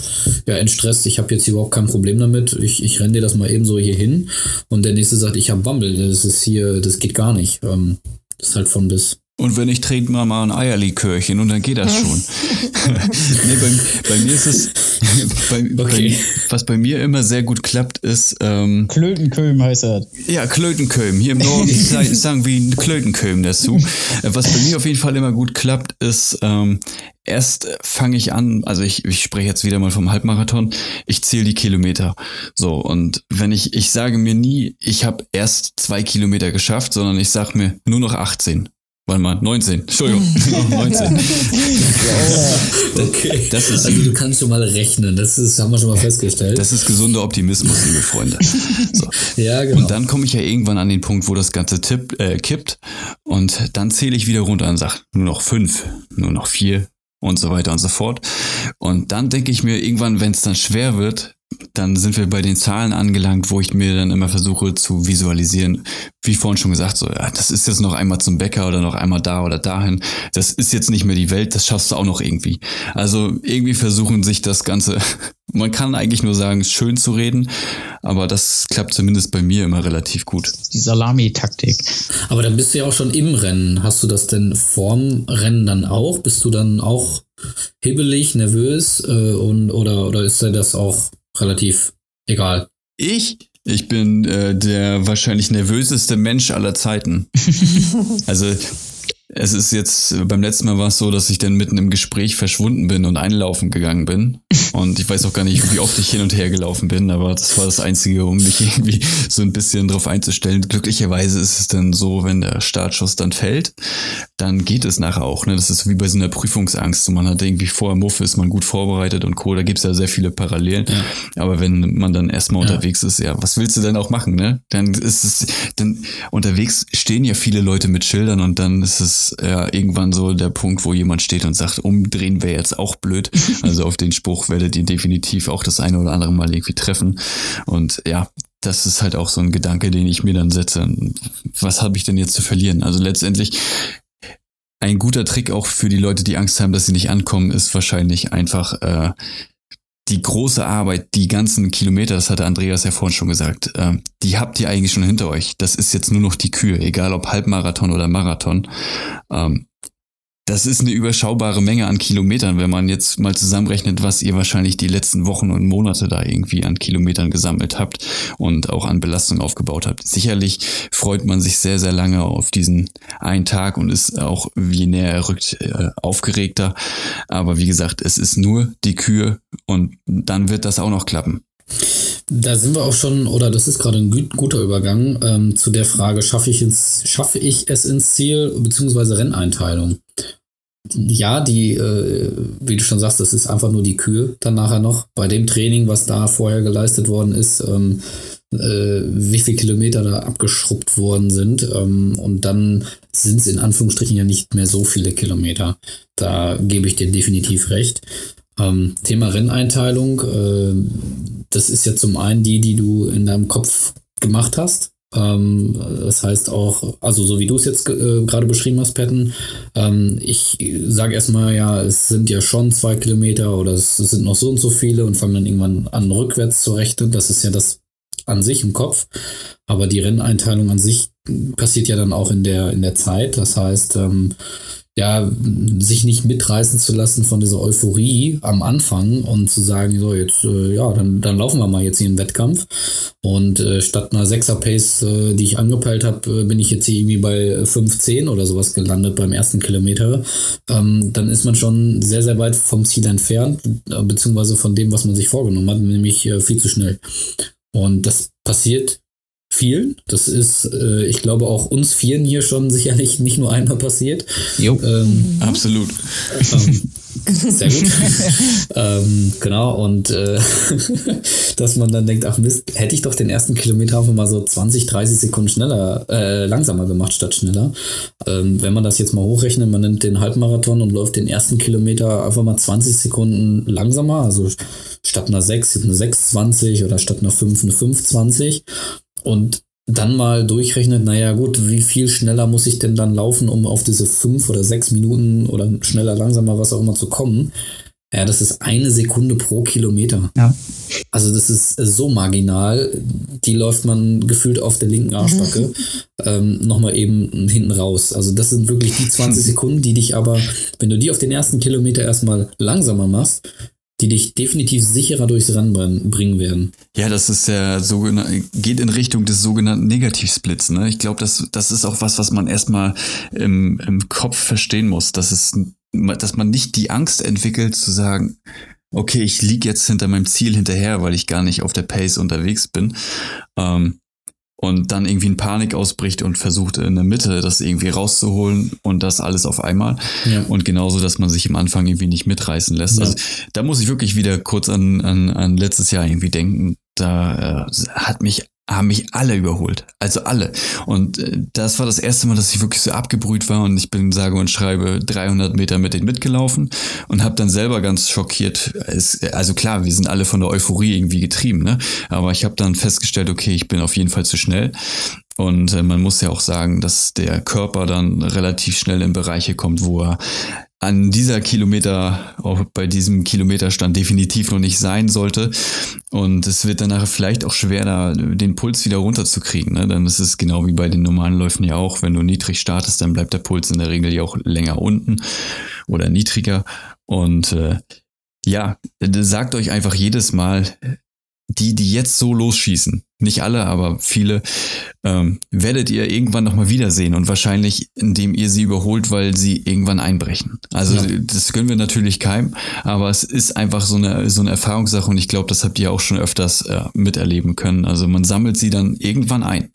äh, ja, entstresst, ich habe jetzt überhaupt kein Problem damit. Ich, ich renne dir das mal eben so hier hin. Und der nächste sagt, ich habe Wambel, das ist hier, das geht gar nicht. Ähm, das ist halt von bis. Und wenn ich trinke mal, mal ein Eierlikörchen und dann geht das schon. nee, bei, bei, mir ist es, bei, okay. bei, was bei mir immer sehr gut klappt, ist... Ähm, Klötenköhm heißt er. Ja, Klötenköhm. Hier im Norden sagen wir Klötenköhm dazu. Was bei mir auf jeden Fall immer gut klappt, ist... Ähm, erst fange ich an, also ich, ich spreche jetzt wieder mal vom Halbmarathon, ich zähle die Kilometer. So, und wenn ich, ich sage mir nie, ich habe erst zwei Kilometer geschafft, sondern ich sage mir nur noch 18. Warte mal, 19. Entschuldigung, 19. okay. Das ist, also du kannst schon mal rechnen, das ist, haben wir schon mal festgestellt. Das ist gesunder Optimismus, liebe Freunde. So. Ja, genau. Und dann komme ich ja irgendwann an den Punkt, wo das Ganze tipp, äh, kippt und dann zähle ich wieder runter und sage, nur noch fünf, nur noch vier und so weiter und so fort. Und dann denke ich mir irgendwann, wenn es dann schwer wird, dann sind wir bei den Zahlen angelangt, wo ich mir dann immer versuche zu visualisieren, wie vorhin schon gesagt, so, ja, das ist jetzt noch einmal zum Bäcker oder noch einmal da oder dahin. Das ist jetzt nicht mehr die Welt, das schaffst du auch noch irgendwie. Also irgendwie versuchen sich das Ganze, man kann eigentlich nur sagen, schön zu reden, aber das klappt zumindest bei mir immer relativ gut. Die Salami-Taktik. Aber dann bist du ja auch schon im Rennen. Hast du das denn vorm Rennen dann auch? Bist du dann auch hibbelig, nervös äh, und oder, oder ist dir das auch relativ egal. Ich? Ich bin äh, der wahrscheinlich nervöseste Mensch aller Zeiten. also es ist jetzt, beim letzten Mal war es so, dass ich dann mitten im Gespräch verschwunden bin und einlaufen gegangen bin. Und ich weiß auch gar nicht, wie oft ich hin und her gelaufen bin, aber das war das Einzige, um mich irgendwie so ein bisschen drauf einzustellen. Glücklicherweise ist es dann so, wenn der Startschuss dann fällt, dann geht es nachher auch. Ne? Das ist wie bei so einer Prüfungsangst. Man hat irgendwie vorher Muff, ist man gut vorbereitet und Co. Da gibt es ja sehr viele Parallelen. Ja. Aber wenn man dann erstmal ja. unterwegs ist, ja, was willst du denn auch machen, ne? Dann ist es, dann unterwegs stehen ja viele Leute mit Schildern und dann ist es ja irgendwann so der Punkt, wo jemand steht und sagt, umdrehen wäre jetzt auch blöd. Also auf den Spruch werdet ihr definitiv auch das eine oder andere Mal irgendwie treffen. Und ja, das ist halt auch so ein Gedanke, den ich mir dann setze. Was habe ich denn jetzt zu verlieren? Also letztendlich ein guter Trick auch für die Leute, die Angst haben, dass sie nicht ankommen, ist wahrscheinlich einfach äh, die große Arbeit, die ganzen Kilometer, das hatte Andreas ja vorhin schon gesagt, äh, die habt ihr eigentlich schon hinter euch. Das ist jetzt nur noch die Kühe, egal ob Halbmarathon oder Marathon. Ähm, das ist eine überschaubare Menge an Kilometern, wenn man jetzt mal zusammenrechnet, was ihr wahrscheinlich die letzten Wochen und Monate da irgendwie an Kilometern gesammelt habt und auch an Belastung aufgebaut habt. Sicherlich freut man sich sehr, sehr lange auf diesen einen Tag und ist auch, je näher er rückt, äh, aufgeregter. Aber wie gesagt, es ist nur die Kühe und dann wird das auch noch klappen. Da sind wir auch schon, oder das ist gerade ein guter Übergang ähm, zu der Frage, schaffe ich, ins, schaffe ich es ins Ziel, beziehungsweise Renneinteilung? Ja, die, äh, wie du schon sagst, das ist einfach nur die Kühe dann nachher noch. Bei dem Training, was da vorher geleistet worden ist, ähm, äh, wie viele Kilometer da abgeschrubbt worden sind. Ähm, und dann sind es in Anführungsstrichen ja nicht mehr so viele Kilometer. Da gebe ich dir definitiv recht. Ähm, Thema Renneinteilung, äh, das ist ja zum einen die, die du in deinem Kopf gemacht hast. Ähm, das heißt auch, also so wie du es jetzt äh, gerade beschrieben hast, Patton, ähm, ich sage erstmal, ja, es sind ja schon zwei Kilometer oder es, es sind noch so und so viele und fange dann irgendwann an, rückwärts zu rechnen. Das ist ja das an sich im Kopf. Aber die Renneinteilung an sich passiert ja dann auch in der, in der Zeit. Das heißt, ähm, ja, sich nicht mitreißen zu lassen von dieser Euphorie am Anfang und zu sagen, so jetzt, äh, ja, dann, dann laufen wir mal jetzt hier im Wettkampf. Und äh, statt einer 6er Pace, äh, die ich angepeilt habe, äh, bin ich jetzt hier irgendwie bei 15 oder sowas gelandet beim ersten Kilometer. Ähm, dann ist man schon sehr, sehr weit vom Ziel entfernt, äh, beziehungsweise von dem, was man sich vorgenommen hat, nämlich äh, viel zu schnell. Und das passiert vielen. Das ist, äh, ich glaube, auch uns Vieren hier schon sicherlich nicht nur einmal passiert. Jo, ähm, absolut. Ähm, sehr gut. ähm, genau, und äh, dass man dann denkt, ach Mist, hätte ich doch den ersten Kilometer einfach mal so 20, 30 Sekunden schneller, äh, langsamer gemacht statt schneller. Ähm, wenn man das jetzt mal hochrechnet, man nimmt den Halbmarathon und läuft den ersten Kilometer einfach mal 20 Sekunden langsamer, also statt einer 6 eine 6,20 oder statt einer 5 eine 5,20 und dann mal durchrechnet, naja gut, wie viel schneller muss ich denn dann laufen, um auf diese fünf oder sechs Minuten oder schneller, langsamer, was auch immer zu kommen. Ja, das ist eine Sekunde pro Kilometer. Ja. Also das ist so marginal, die läuft man gefühlt auf der linken Arschbacke mhm. ähm, nochmal eben hinten raus. Also das sind wirklich die 20 Sekunden, die dich aber, wenn du die auf den ersten Kilometer erstmal langsamer machst, die dich definitiv sicherer durchs Rennen bringen werden. Ja, das ist der sogenannte, geht in Richtung des sogenannten Negativsplits. Ne? Ich glaube, das, das ist auch was, was man erstmal im, im Kopf verstehen muss. Das ist, dass man nicht die Angst entwickelt zu sagen, okay, ich liege jetzt hinter meinem Ziel hinterher, weil ich gar nicht auf der Pace unterwegs bin. Ähm, und dann irgendwie in Panik ausbricht und versucht in der Mitte das irgendwie rauszuholen und das alles auf einmal. Ja. Und genauso, dass man sich am Anfang irgendwie nicht mitreißen lässt. Ja. Also da muss ich wirklich wieder kurz an, an, an letztes Jahr irgendwie denken. Da äh, hat mich haben mich alle überholt. Also alle. Und äh, das war das erste Mal, dass ich wirklich so abgebrüht war und ich bin sage und schreibe 300 Meter mit denen mitgelaufen und habe dann selber ganz schockiert, es, also klar, wir sind alle von der Euphorie irgendwie getrieben, ne? aber ich habe dann festgestellt, okay, ich bin auf jeden Fall zu schnell. Und äh, man muss ja auch sagen, dass der Körper dann relativ schnell in Bereiche kommt, wo er an dieser Kilometer, auch bei diesem Kilometerstand definitiv noch nicht sein sollte. Und es wird danach vielleicht auch schwer, da den Puls wieder runterzukriegen. Ne? Dann ist es genau wie bei den normalen Läufen ja auch. Wenn du niedrig startest, dann bleibt der Puls in der Regel ja auch länger unten oder niedriger. Und äh, ja, sagt euch einfach jedes Mal, die, die jetzt so losschießen, nicht alle, aber viele, ähm, werdet ihr irgendwann nochmal wiedersehen und wahrscheinlich, indem ihr sie überholt, weil sie irgendwann einbrechen. Also ja. das können wir natürlich keinem, aber es ist einfach so eine, so eine Erfahrungssache und ich glaube, das habt ihr auch schon öfters äh, miterleben können. Also man sammelt sie dann irgendwann ein.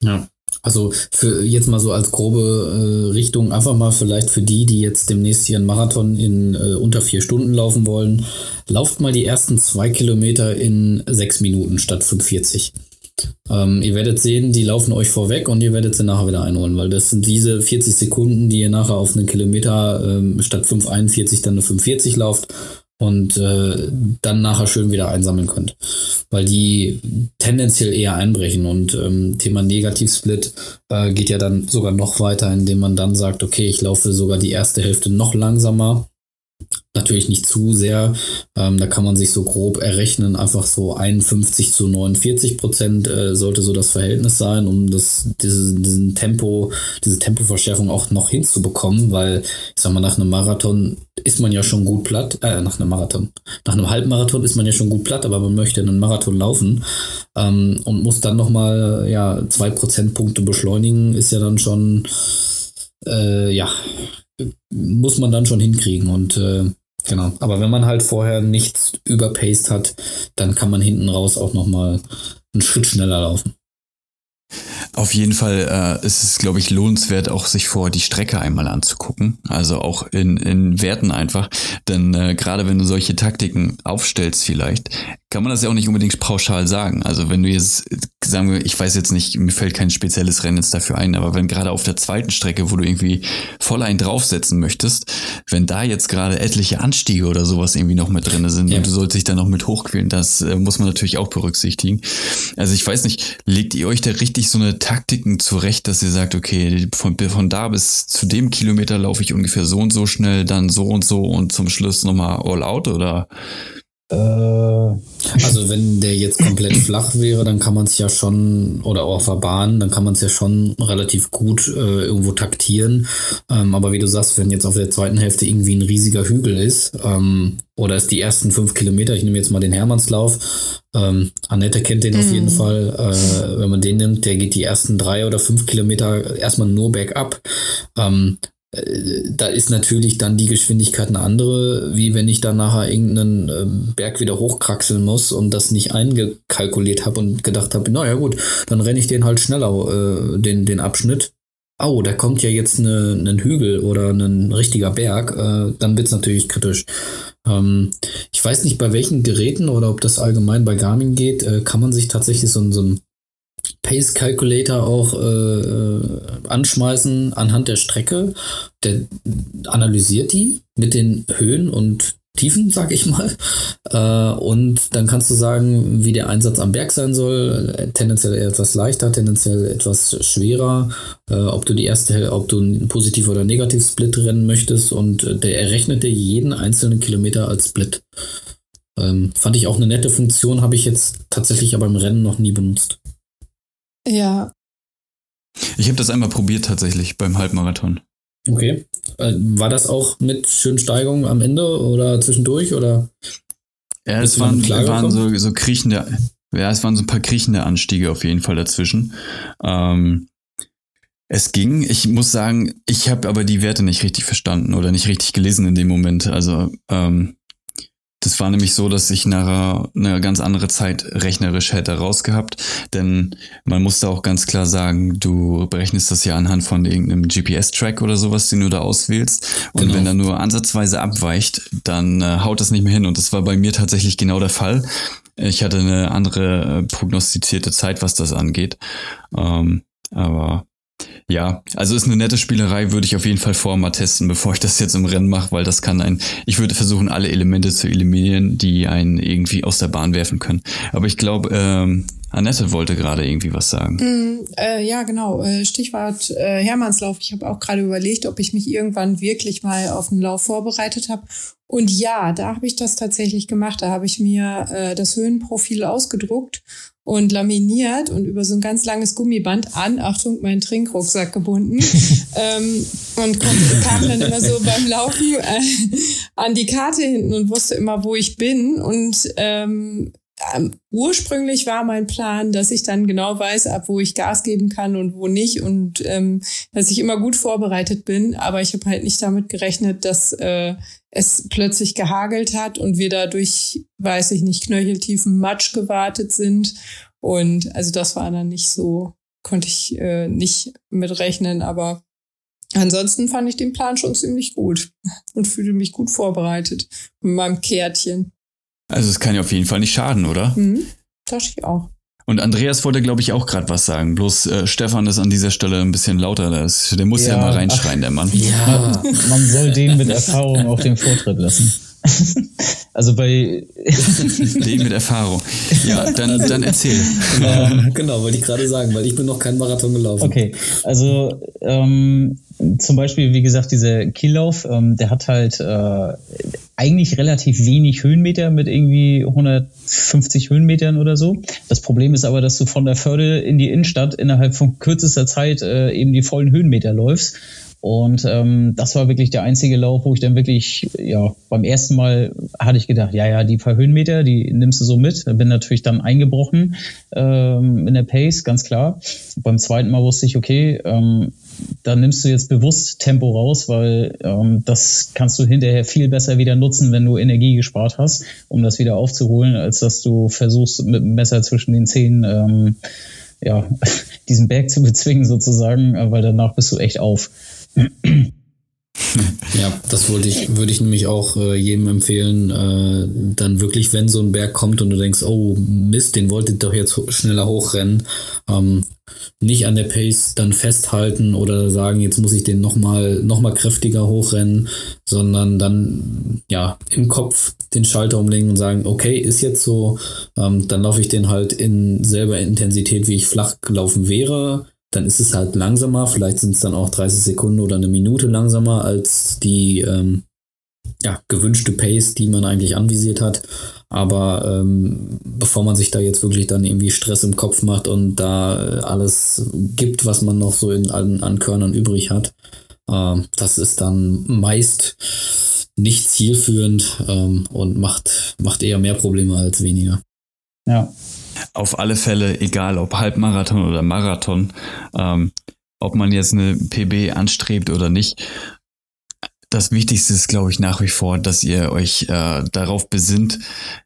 Ja. Also für jetzt mal so als grobe äh, Richtung, einfach mal vielleicht für die, die jetzt demnächst einen Marathon in äh, unter vier Stunden laufen wollen, lauft mal die ersten zwei Kilometer in sechs Minuten statt 45. Ähm, ihr werdet sehen, die laufen euch vorweg und ihr werdet sie nachher wieder einholen, weil das sind diese 40 Sekunden, die ihr nachher auf einen Kilometer ähm, statt 5,41 dann eine 5,40 lauft und äh, dann nachher schön wieder einsammeln könnt. Weil die tendenziell eher einbrechen und ähm, Thema Negativsplit äh, geht ja dann sogar noch weiter, indem man dann sagt, okay, ich laufe sogar die erste Hälfte noch langsamer Natürlich nicht zu sehr. Ähm, da kann man sich so grob errechnen, einfach so 51 zu 49 Prozent äh, sollte so das Verhältnis sein, um das, diese, diesen Tempo, diese Tempoverschärfung auch noch hinzubekommen, weil ich sag mal, nach einem Marathon ist man ja schon gut platt, äh, nach einem Marathon, nach einem Halbmarathon ist man ja schon gut platt, aber man möchte einen Marathon laufen ähm, und muss dann nochmal ja, zwei Prozentpunkte beschleunigen, ist ja dann schon äh, ja, muss man dann schon hinkriegen und äh, genau. Aber wenn man halt vorher nichts überpaced hat, dann kann man hinten raus auch nochmal einen Schritt schneller laufen. Auf jeden Fall äh, ist es, glaube ich, lohnenswert, auch sich vor die Strecke einmal anzugucken. Also auch in, in Werten einfach. Denn äh, gerade wenn du solche Taktiken aufstellst vielleicht, kann man das ja auch nicht unbedingt pauschal sagen. Also wenn du jetzt, sagen wir, ich weiß jetzt nicht, mir fällt kein spezielles Rennen jetzt dafür ein, aber wenn gerade auf der zweiten Strecke, wo du irgendwie voll einen draufsetzen möchtest, wenn da jetzt gerade etliche Anstiege oder sowas irgendwie noch mit drin sind ja. und du sollst dich da noch mit hochquälen, das äh, muss man natürlich auch berücksichtigen. Also ich weiß nicht, legt ihr euch da richtig so eine Taktiken zurecht, dass ihr sagt, okay, von, von da bis zu dem Kilometer laufe ich ungefähr so und so schnell, dann so und so und zum Schluss nochmal all out oder also wenn der jetzt komplett flach wäre, dann kann man es ja schon, oder auch auf der Bahn, dann kann man es ja schon relativ gut äh, irgendwo taktieren. Ähm, aber wie du sagst, wenn jetzt auf der zweiten Hälfte irgendwie ein riesiger Hügel ist, ähm, oder es die ersten fünf Kilometer, ich nehme jetzt mal den Hermannslauf, ähm, Annette kennt den mhm. auf jeden Fall, äh, wenn man den nimmt, der geht die ersten drei oder fünf Kilometer erstmal nur bergab. Ähm, äh, da ist natürlich dann die Geschwindigkeit eine andere, wie wenn ich dann nachher irgendeinen äh, Berg wieder hochkraxeln muss und das nicht eingekalkuliert habe und gedacht habe, naja gut, dann renne ich den halt schneller, äh, den, den Abschnitt. Oh, da kommt ja jetzt eine, ein Hügel oder ein richtiger Berg, äh, dann wird's natürlich kritisch. Ähm, ich weiß nicht, bei welchen Geräten oder ob das allgemein bei Garmin geht, äh, kann man sich tatsächlich so, so ein Pace Calculator auch äh, äh, anschmeißen anhand der Strecke. Der analysiert die mit den Höhen und Tiefen, sag ich mal. Äh, und dann kannst du sagen, wie der Einsatz am Berg sein soll. Tendenziell etwas leichter, tendenziell etwas schwerer. Äh, ob du die erste, ob du ein Positiv- oder Negativ-Split rennen möchtest. Und der errechnet dir jeden einzelnen Kilometer als Split. Ähm, fand ich auch eine nette Funktion, habe ich jetzt tatsächlich aber im Rennen noch nie benutzt. Ja. Ich habe das einmal probiert tatsächlich beim Halbmarathon. Okay. Äh, war das auch mit schönen Steigungen am Ende oder zwischendurch oder? Ja, es waren, waren so, so kriechende, ja, es waren so ein paar kriechende Anstiege auf jeden Fall dazwischen. Ähm, es ging. Ich muss sagen, ich habe aber die Werte nicht richtig verstanden oder nicht richtig gelesen in dem Moment. Also ähm, das war nämlich so, dass ich nachher eine ganz andere Zeit rechnerisch hätte rausgehabt, denn man musste auch ganz klar sagen, du berechnest das ja anhand von irgendeinem GPS-Track oder sowas, den du da auswählst. Und genau. wenn er nur ansatzweise abweicht, dann äh, haut das nicht mehr hin. Und das war bei mir tatsächlich genau der Fall. Ich hatte eine andere äh, prognostizierte Zeit, was das angeht. Ähm, aber ja, also ist eine nette Spielerei, würde ich auf jeden Fall vorher mal testen, bevor ich das jetzt im Rennen mache, weil das kann ein, ich würde versuchen, alle Elemente zu eliminieren, die einen irgendwie aus der Bahn werfen können. Aber ich glaube, ähm, Annette wollte gerade irgendwie was sagen. Mm, äh, ja, genau. Äh, Stichwort äh, Hermannslauf. Ich habe auch gerade überlegt, ob ich mich irgendwann wirklich mal auf einen Lauf vorbereitet habe. Und ja, da habe ich das tatsächlich gemacht. Da habe ich mir äh, das Höhenprofil ausgedruckt und laminiert und über so ein ganz langes Gummiband an, Achtung, meinen Trinkrucksack gebunden ähm, und kam dann immer so beim Laufen äh, an die Karte hinten und wusste immer, wo ich bin und ähm, ähm, ursprünglich war mein Plan, dass ich dann genau weiß, ab wo ich Gas geben kann und wo nicht und ähm, dass ich immer gut vorbereitet bin. Aber ich habe halt nicht damit gerechnet, dass äh, es plötzlich gehagelt hat und wir dadurch, weiß ich nicht, knöcheltiefen Matsch gewartet sind. Und also das war dann nicht so, konnte ich äh, nicht mitrechnen, aber ansonsten fand ich den Plan schon ziemlich gut und fühlte mich gut vorbereitet mit meinem Kärtchen. Also es kann ja auf jeden Fall nicht schaden, oder? Mhm, das ich auch. Und Andreas wollte, glaube ich, auch gerade was sagen. Bloß äh, Stefan ist an dieser Stelle ein bisschen lauter. Das, der muss ja, ja mal reinschreien, ach, der Mann. Ja, man soll den mit Erfahrung auch den Vortritt lassen. also bei den mit Erfahrung. Ja, dann, dann erzähl. Genau, genau, wollte ich gerade sagen, weil ich bin noch keinen Marathon gelaufen. Okay, also ähm, zum Beispiel, wie gesagt, dieser Kiellauf, ähm, der hat halt äh, eigentlich relativ wenig Höhenmeter mit irgendwie 150 Höhenmetern oder so. Das Problem ist aber, dass du von der Förde in die Innenstadt innerhalb von kürzester Zeit äh, eben die vollen Höhenmeter läufst. Und ähm, das war wirklich der einzige Lauf, wo ich dann wirklich, ja, beim ersten Mal hatte ich gedacht, ja, ja, die paar Höhenmeter, die nimmst du so mit. Bin natürlich dann eingebrochen ähm, in der Pace, ganz klar. Beim zweiten Mal wusste ich, okay, ähm, da nimmst du jetzt bewusst Tempo raus, weil ähm, das kannst du hinterher viel besser wieder nutzen, wenn du Energie gespart hast, um das wieder aufzuholen, als dass du versuchst, mit dem Messer zwischen den Zähnen ähm, ja, diesen Berg zu bezwingen sozusagen, äh, weil danach bist du echt auf. Ja, das wollte ich, würde ich nämlich auch äh, jedem empfehlen, äh, dann wirklich, wenn so ein Berg kommt und du denkst, oh Mist, den wollt ihr doch jetzt schneller hochrennen, ähm, nicht an der Pace dann festhalten oder sagen, jetzt muss ich den nochmal noch mal kräftiger hochrennen, sondern dann ja im Kopf den Schalter umlegen und sagen, okay, ist jetzt so, ähm, dann laufe ich den halt in selber Intensität, wie ich flach gelaufen wäre dann ist es halt langsamer. Vielleicht sind es dann auch 30 Sekunden oder eine Minute langsamer als die ähm, ja, gewünschte Pace, die man eigentlich anvisiert hat. Aber ähm, bevor man sich da jetzt wirklich dann irgendwie Stress im Kopf macht und da äh, alles gibt, was man noch so in, an, an Körnern übrig hat, äh, das ist dann meist nicht zielführend ähm, und macht, macht eher mehr Probleme als weniger. Ja, auf alle Fälle, egal ob Halbmarathon oder Marathon, ähm, ob man jetzt eine PB anstrebt oder nicht, das Wichtigste ist, glaube ich, nach wie vor, dass ihr euch äh, darauf besinnt,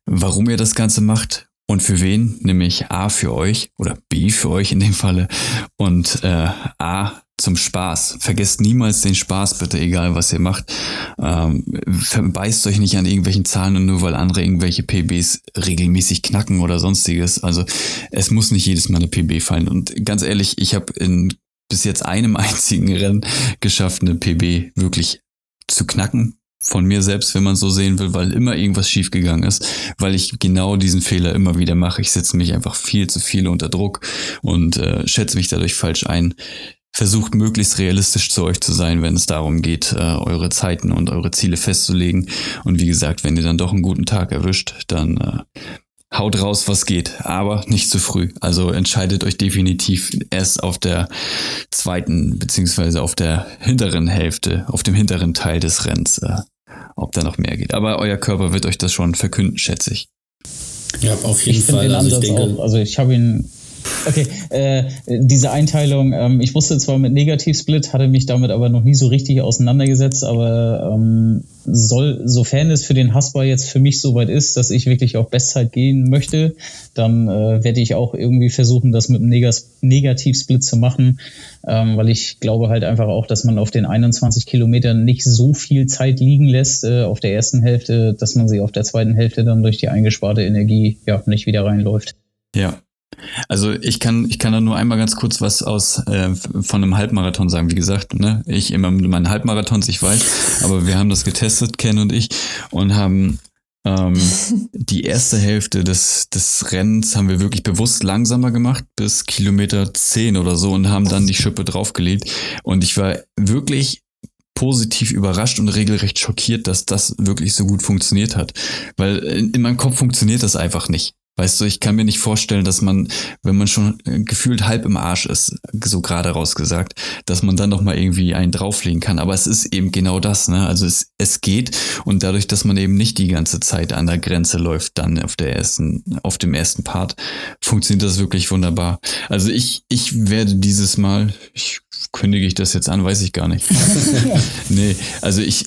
warum ihr das Ganze macht und für wen, nämlich A für euch oder B für euch in dem Falle und äh, A zum Spaß. Vergesst niemals den Spaß, bitte, egal was ihr macht. Ähm, verbeißt euch nicht an irgendwelchen Zahlen und nur weil andere irgendwelche PBs regelmäßig knacken oder sonstiges. Also es muss nicht jedes Mal eine PB fallen. Und ganz ehrlich, ich habe in bis jetzt einem einzigen Rennen geschafft, eine PB wirklich zu knacken von mir selbst, wenn man so sehen will, weil immer irgendwas schiefgegangen ist, weil ich genau diesen Fehler immer wieder mache. Ich setze mich einfach viel zu viel unter Druck und äh, schätze mich dadurch falsch ein. Versucht möglichst realistisch zu euch zu sein, wenn es darum geht, äh, eure Zeiten und eure Ziele festzulegen. Und wie gesagt, wenn ihr dann doch einen guten Tag erwischt, dann äh, haut raus, was geht, aber nicht zu früh. Also entscheidet euch definitiv erst auf der zweiten beziehungsweise auf der hinteren Hälfte, auf dem hinteren Teil des Rennens, äh, ob da noch mehr geht. Aber euer Körper wird euch das schon verkünden, schätze ich. Ja, auf jeden ich Fall. Also ich, denke, auch, also ich habe ihn Okay, äh, diese Einteilung, ähm, ich wusste zwar mit Negativsplit, hatte mich damit aber noch nie so richtig auseinandergesetzt, aber ähm, soll, sofern es für den Hasper jetzt für mich soweit ist, dass ich wirklich auf Bestzeit gehen möchte, dann äh, werde ich auch irgendwie versuchen, das mit einem Negativsplit zu machen, ähm, weil ich glaube halt einfach auch, dass man auf den 21 Kilometern nicht so viel Zeit liegen lässt äh, auf der ersten Hälfte, dass man sie auf der zweiten Hälfte dann durch die eingesparte Energie ja nicht wieder reinläuft. Ja, also ich kann, ich kann da nur einmal ganz kurz was aus äh, von einem Halbmarathon sagen. Wie gesagt, ne, ich immer mit meinen Halbmarathons, ich weiß, aber wir haben das getestet, Ken und ich, und haben ähm, die erste Hälfte des, des Rennens haben wir wirklich bewusst langsamer gemacht, bis Kilometer 10 oder so, und haben dann die Schippe draufgelegt. Und ich war wirklich positiv überrascht und regelrecht schockiert, dass das wirklich so gut funktioniert hat. Weil in, in meinem Kopf funktioniert das einfach nicht. Weißt du, ich kann mir nicht vorstellen, dass man, wenn man schon äh, gefühlt halb im Arsch ist, so gerade rausgesagt, dass man dann noch mal irgendwie einen drauflegen kann. Aber es ist eben genau das, ne? Also es, es geht und dadurch, dass man eben nicht die ganze Zeit an der Grenze läuft, dann auf der ersten, auf dem ersten Part, funktioniert das wirklich wunderbar. Also ich, ich werde dieses Mal, ich kündige ich das jetzt an, weiß ich gar nicht. nee, also ich,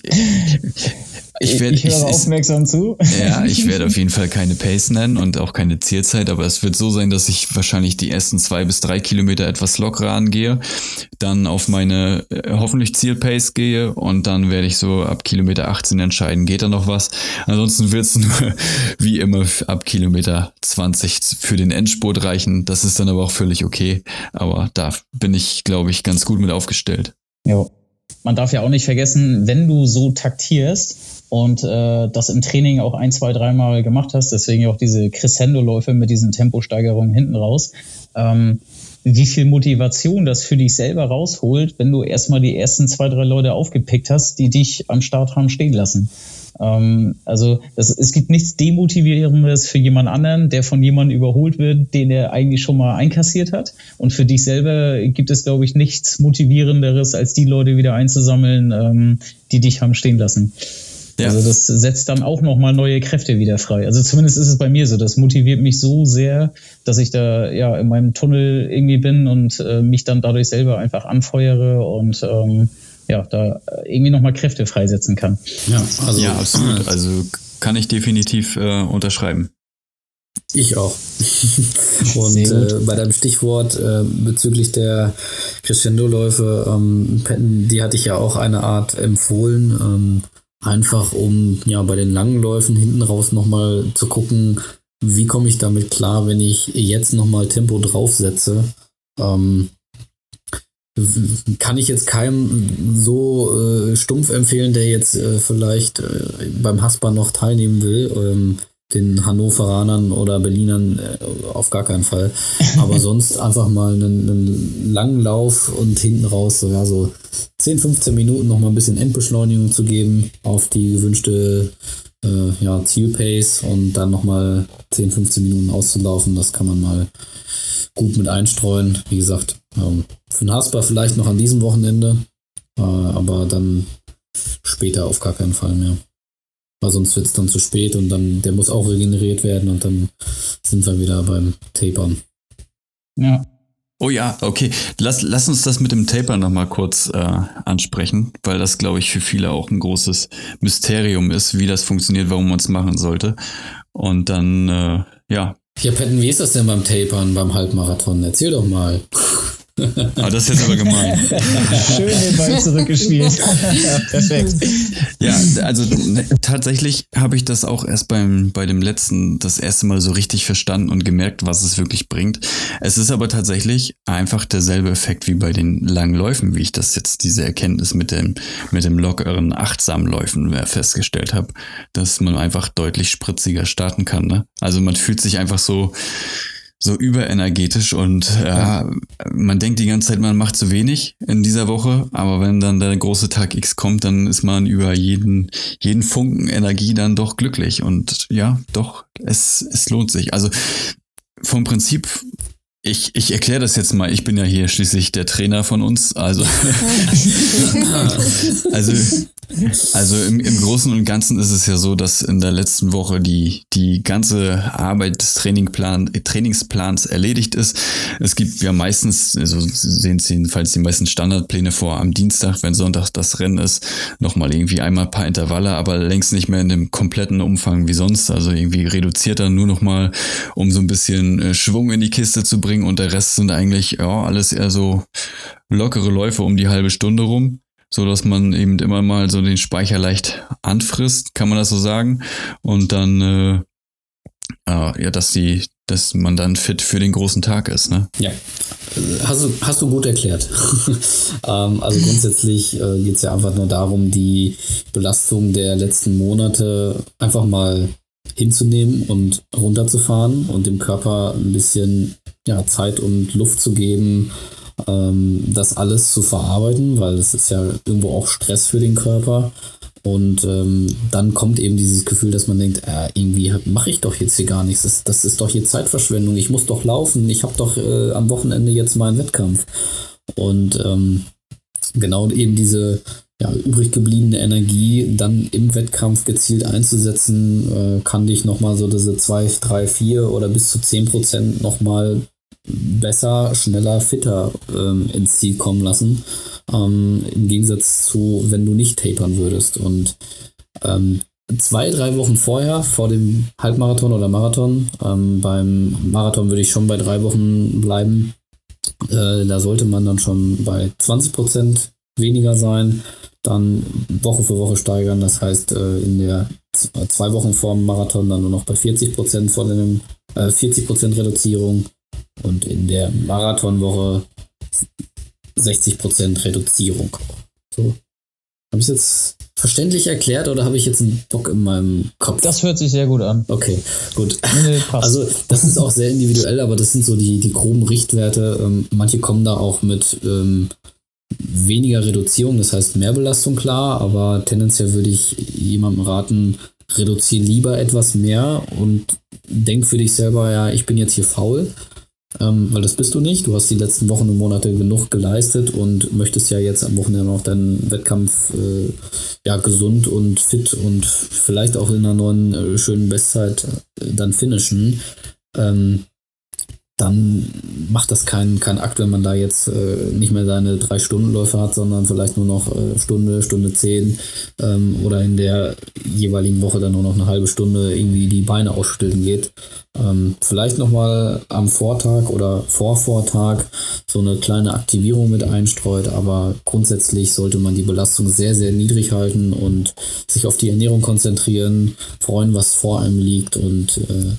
ich, werd, ich höre ich, aufmerksam zu. Ja, ich werde auf jeden Fall keine Pace nennen und auch keine Zielzeit, aber es wird so sein, dass ich wahrscheinlich die ersten zwei bis drei Kilometer etwas lockerer angehe, dann auf meine äh, hoffentlich Zielpace gehe und dann werde ich so ab Kilometer 18 entscheiden, geht da noch was. Ansonsten wird es nur wie immer ab Kilometer 20 für den Endspurt reichen. Das ist dann aber auch völlig okay. Aber da bin ich, glaube ich, ganz gut mit aufgestellt. Ja. Man darf ja auch nicht vergessen, wenn du so taktierst, und äh, das im Training auch ein, zwei, dreimal gemacht hast, deswegen auch diese Crescendo-Läufe mit diesen Temposteigerungen hinten raus. Ähm, wie viel Motivation das für dich selber rausholt, wenn du erstmal die ersten zwei, drei Leute aufgepickt hast, die dich am Start haben stehen lassen. Ähm, also das, es gibt nichts Demotivierendes für jemand anderen, der von jemandem überholt wird, den er eigentlich schon mal einkassiert hat. Und für dich selber gibt es, glaube ich, nichts Motivierenderes, als die Leute wieder einzusammeln, ähm, die dich haben stehen lassen. Ja. Also das setzt dann auch nochmal neue Kräfte wieder frei. Also zumindest ist es bei mir so. Das motiviert mich so sehr, dass ich da ja in meinem Tunnel irgendwie bin und äh, mich dann dadurch selber einfach anfeuere und ähm, ja, da irgendwie nochmal Kräfte freisetzen kann. Ja, also, ja absolut. Also kann ich definitiv äh, unterschreiben. Ich auch. Und äh, bei deinem Stichwort äh, bezüglich der Crescendo-Läufe, ähm, die hatte ich ja auch eine Art empfohlen. Ähm, Einfach um ja bei den langen Läufen hinten raus nochmal zu gucken, wie komme ich damit klar, wenn ich jetzt nochmal Tempo draufsetze. Ähm, kann ich jetzt keinem so äh, stumpf empfehlen, der jetzt äh, vielleicht äh, beim Hasper noch teilnehmen will. Ähm, den Hannoveranern oder Berlinern äh, auf gar keinen Fall. Aber sonst einfach mal einen, einen, langen Lauf und hinten raus, so, ja, so 10, 15 Minuten noch mal ein bisschen Endbeschleunigung zu geben auf die gewünschte äh, ja, Zielpace und dann noch mal 10, 15 Minuten auszulaufen. Das kann man mal gut mit einstreuen. Wie gesagt, ähm, für den Hasper vielleicht noch an diesem Wochenende, äh, aber dann später auf gar keinen Fall mehr. Weil sonst wird es dann zu spät und dann, der muss auch regeneriert werden und dann sind wir wieder beim Tapern. Ja. Oh ja, okay. Lass, lass uns das mit dem Taper nochmal kurz äh, ansprechen, weil das, glaube ich, für viele auch ein großes Mysterium ist, wie das funktioniert, warum man es machen sollte. Und dann, äh, ja. Ja, Patton, wie ist das denn beim Tapern, beim Halbmarathon? Erzähl doch mal. Ah, das ist jetzt aber gemein. Schön den Ball zurückgespielt. Perfekt. Ja, also ne, tatsächlich habe ich das auch erst beim, bei dem letzten das erste Mal so richtig verstanden und gemerkt, was es wirklich bringt. Es ist aber tatsächlich einfach derselbe Effekt wie bei den langen Läufen, wie ich das jetzt, diese Erkenntnis mit dem, mit dem lockeren, achtsamen Läufen festgestellt habe, dass man einfach deutlich spritziger starten kann. Ne? Also man fühlt sich einfach so, so überenergetisch und ja, man denkt die ganze Zeit, man macht zu wenig in dieser Woche, aber wenn dann der große Tag X kommt, dann ist man über jeden, jeden Funken Energie dann doch glücklich und ja, doch, es, es lohnt sich. Also vom Prinzip ich, ich erkläre das jetzt mal. Ich bin ja hier schließlich der Trainer von uns. Also, also, also im, im Großen und Ganzen ist es ja so, dass in der letzten Woche die, die ganze Arbeit des Trainingplan, Trainingsplans erledigt ist. Es gibt ja meistens, also sehen Sie jedenfalls die meisten Standardpläne vor am Dienstag, wenn Sonntag das Rennen ist, nochmal irgendwie einmal ein paar Intervalle, aber längst nicht mehr in dem kompletten Umfang wie sonst. Also irgendwie reduziert dann nur nochmal, um so ein bisschen äh, Schwung in die Kiste zu bringen bringen und der Rest sind eigentlich ja alles eher so lockere Läufe um die halbe Stunde rum, so dass man eben immer mal so den Speicher leicht anfrisst, kann man das so sagen und dann äh, äh, ja, dass die dass man dann fit für den großen Tag ist, ne? Ja, hast du, hast du gut erklärt. ähm, also grundsätzlich äh, geht es ja einfach nur darum, die Belastung der letzten Monate einfach mal hinzunehmen und runterzufahren und dem Körper ein bisschen ja, Zeit und Luft zu geben, ähm, das alles zu verarbeiten, weil es ist ja irgendwo auch Stress für den Körper. Und ähm, dann kommt eben dieses Gefühl, dass man denkt, äh, irgendwie mache ich doch jetzt hier gar nichts. Das, das, ist doch hier Zeitverschwendung. Ich muss doch laufen. Ich habe doch äh, am Wochenende jetzt meinen Wettkampf. Und ähm, genau eben diese ja, übrig gebliebene Energie dann im Wettkampf gezielt einzusetzen, äh, kann dich nochmal so diese 2, 3, 4 oder bis zu 10 Prozent nochmal besser, schneller, fitter ähm, ins Ziel kommen lassen. Ähm, Im Gegensatz zu, wenn du nicht tapern würdest. Und ähm, zwei, drei Wochen vorher, vor dem Halbmarathon oder Marathon, ähm, beim Marathon würde ich schon bei drei Wochen bleiben. Äh, da sollte man dann schon bei 20 Prozent weniger sein dann Woche für Woche steigern. Das heißt, äh, in der zwei Wochen vor dem Marathon dann nur noch bei 40 Prozent von einem äh, 40 Prozent Reduzierung und in der Marathonwoche 60 Prozent Reduzierung. So. Habe ich es jetzt verständlich erklärt oder habe ich jetzt einen Bock in meinem Kopf? Das hört sich sehr gut an. Okay, gut. Nee, also das ist auch sehr individuell, aber das sind so die, die groben Richtwerte. Ähm, manche kommen da auch mit ähm, weniger Reduzierung, das heißt mehr Belastung klar, aber tendenziell würde ich jemandem raten, reduziere lieber etwas mehr und denk für dich selber, ja, ich bin jetzt hier faul, ähm, weil das bist du nicht. Du hast die letzten Wochen und Monate genug geleistet und möchtest ja jetzt am Wochenende noch deinen Wettkampf äh, ja, gesund und fit und vielleicht auch in einer neuen äh, schönen Bestzeit äh, dann finishen. Ähm, dann macht das keinen kein Akt, wenn man da jetzt äh, nicht mehr seine drei Stundenläufe hat, sondern vielleicht nur noch äh, Stunde, Stunde zehn ähm, oder in der jeweiligen Woche dann nur noch eine halbe Stunde irgendwie die Beine ausstellen geht. Ähm, vielleicht nochmal am Vortag oder Vorvortag so eine kleine Aktivierung mit einstreut, aber grundsätzlich sollte man die Belastung sehr, sehr niedrig halten und sich auf die Ernährung konzentrieren, freuen, was vor einem liegt und äh,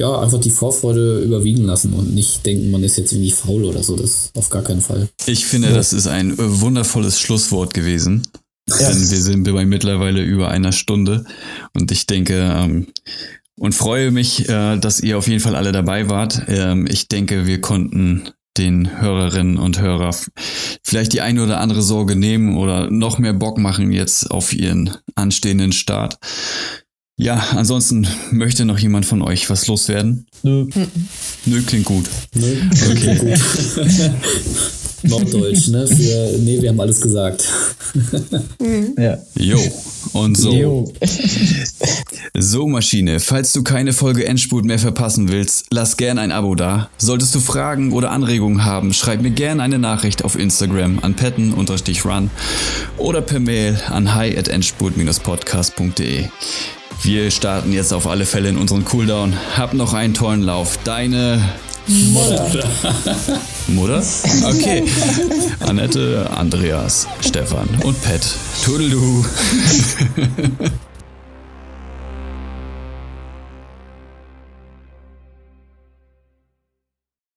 ja, einfach die Vorfreude überwiegen lassen und nicht denken, man ist jetzt irgendwie faul oder so. Das auf gar keinen Fall. Ich finde, das ist ein wundervolles Schlusswort gewesen. Ja. Denn wir sind bei mittlerweile über einer Stunde und ich denke, ähm, und freue mich, äh, dass ihr auf jeden Fall alle dabei wart. Ähm, ich denke, wir konnten den Hörerinnen und Hörer vielleicht die eine oder andere Sorge nehmen oder noch mehr Bock machen jetzt auf ihren anstehenden Start. Ja, ansonsten möchte noch jemand von euch was loswerden? Nö. Nö, klingt gut. Nö, okay. Klingt gut. Norddeutsch, ne? Für, nee, wir haben alles gesagt. Mhm. ja. Jo, und so. Jo. So, Maschine, falls du keine Folge Endspurt mehr verpassen willst, lass gern ein Abo da. Solltest du Fragen oder Anregungen haben, schreib mir gern eine Nachricht auf Instagram an petten-run oder per Mail an hi at endspurt-podcast.de. Wir starten jetzt auf alle Fälle in unseren Cooldown. Hab noch einen tollen Lauf. Deine Mutter. Mutter? Okay. Annette, Andreas, Stefan und Pet. Toodaloo.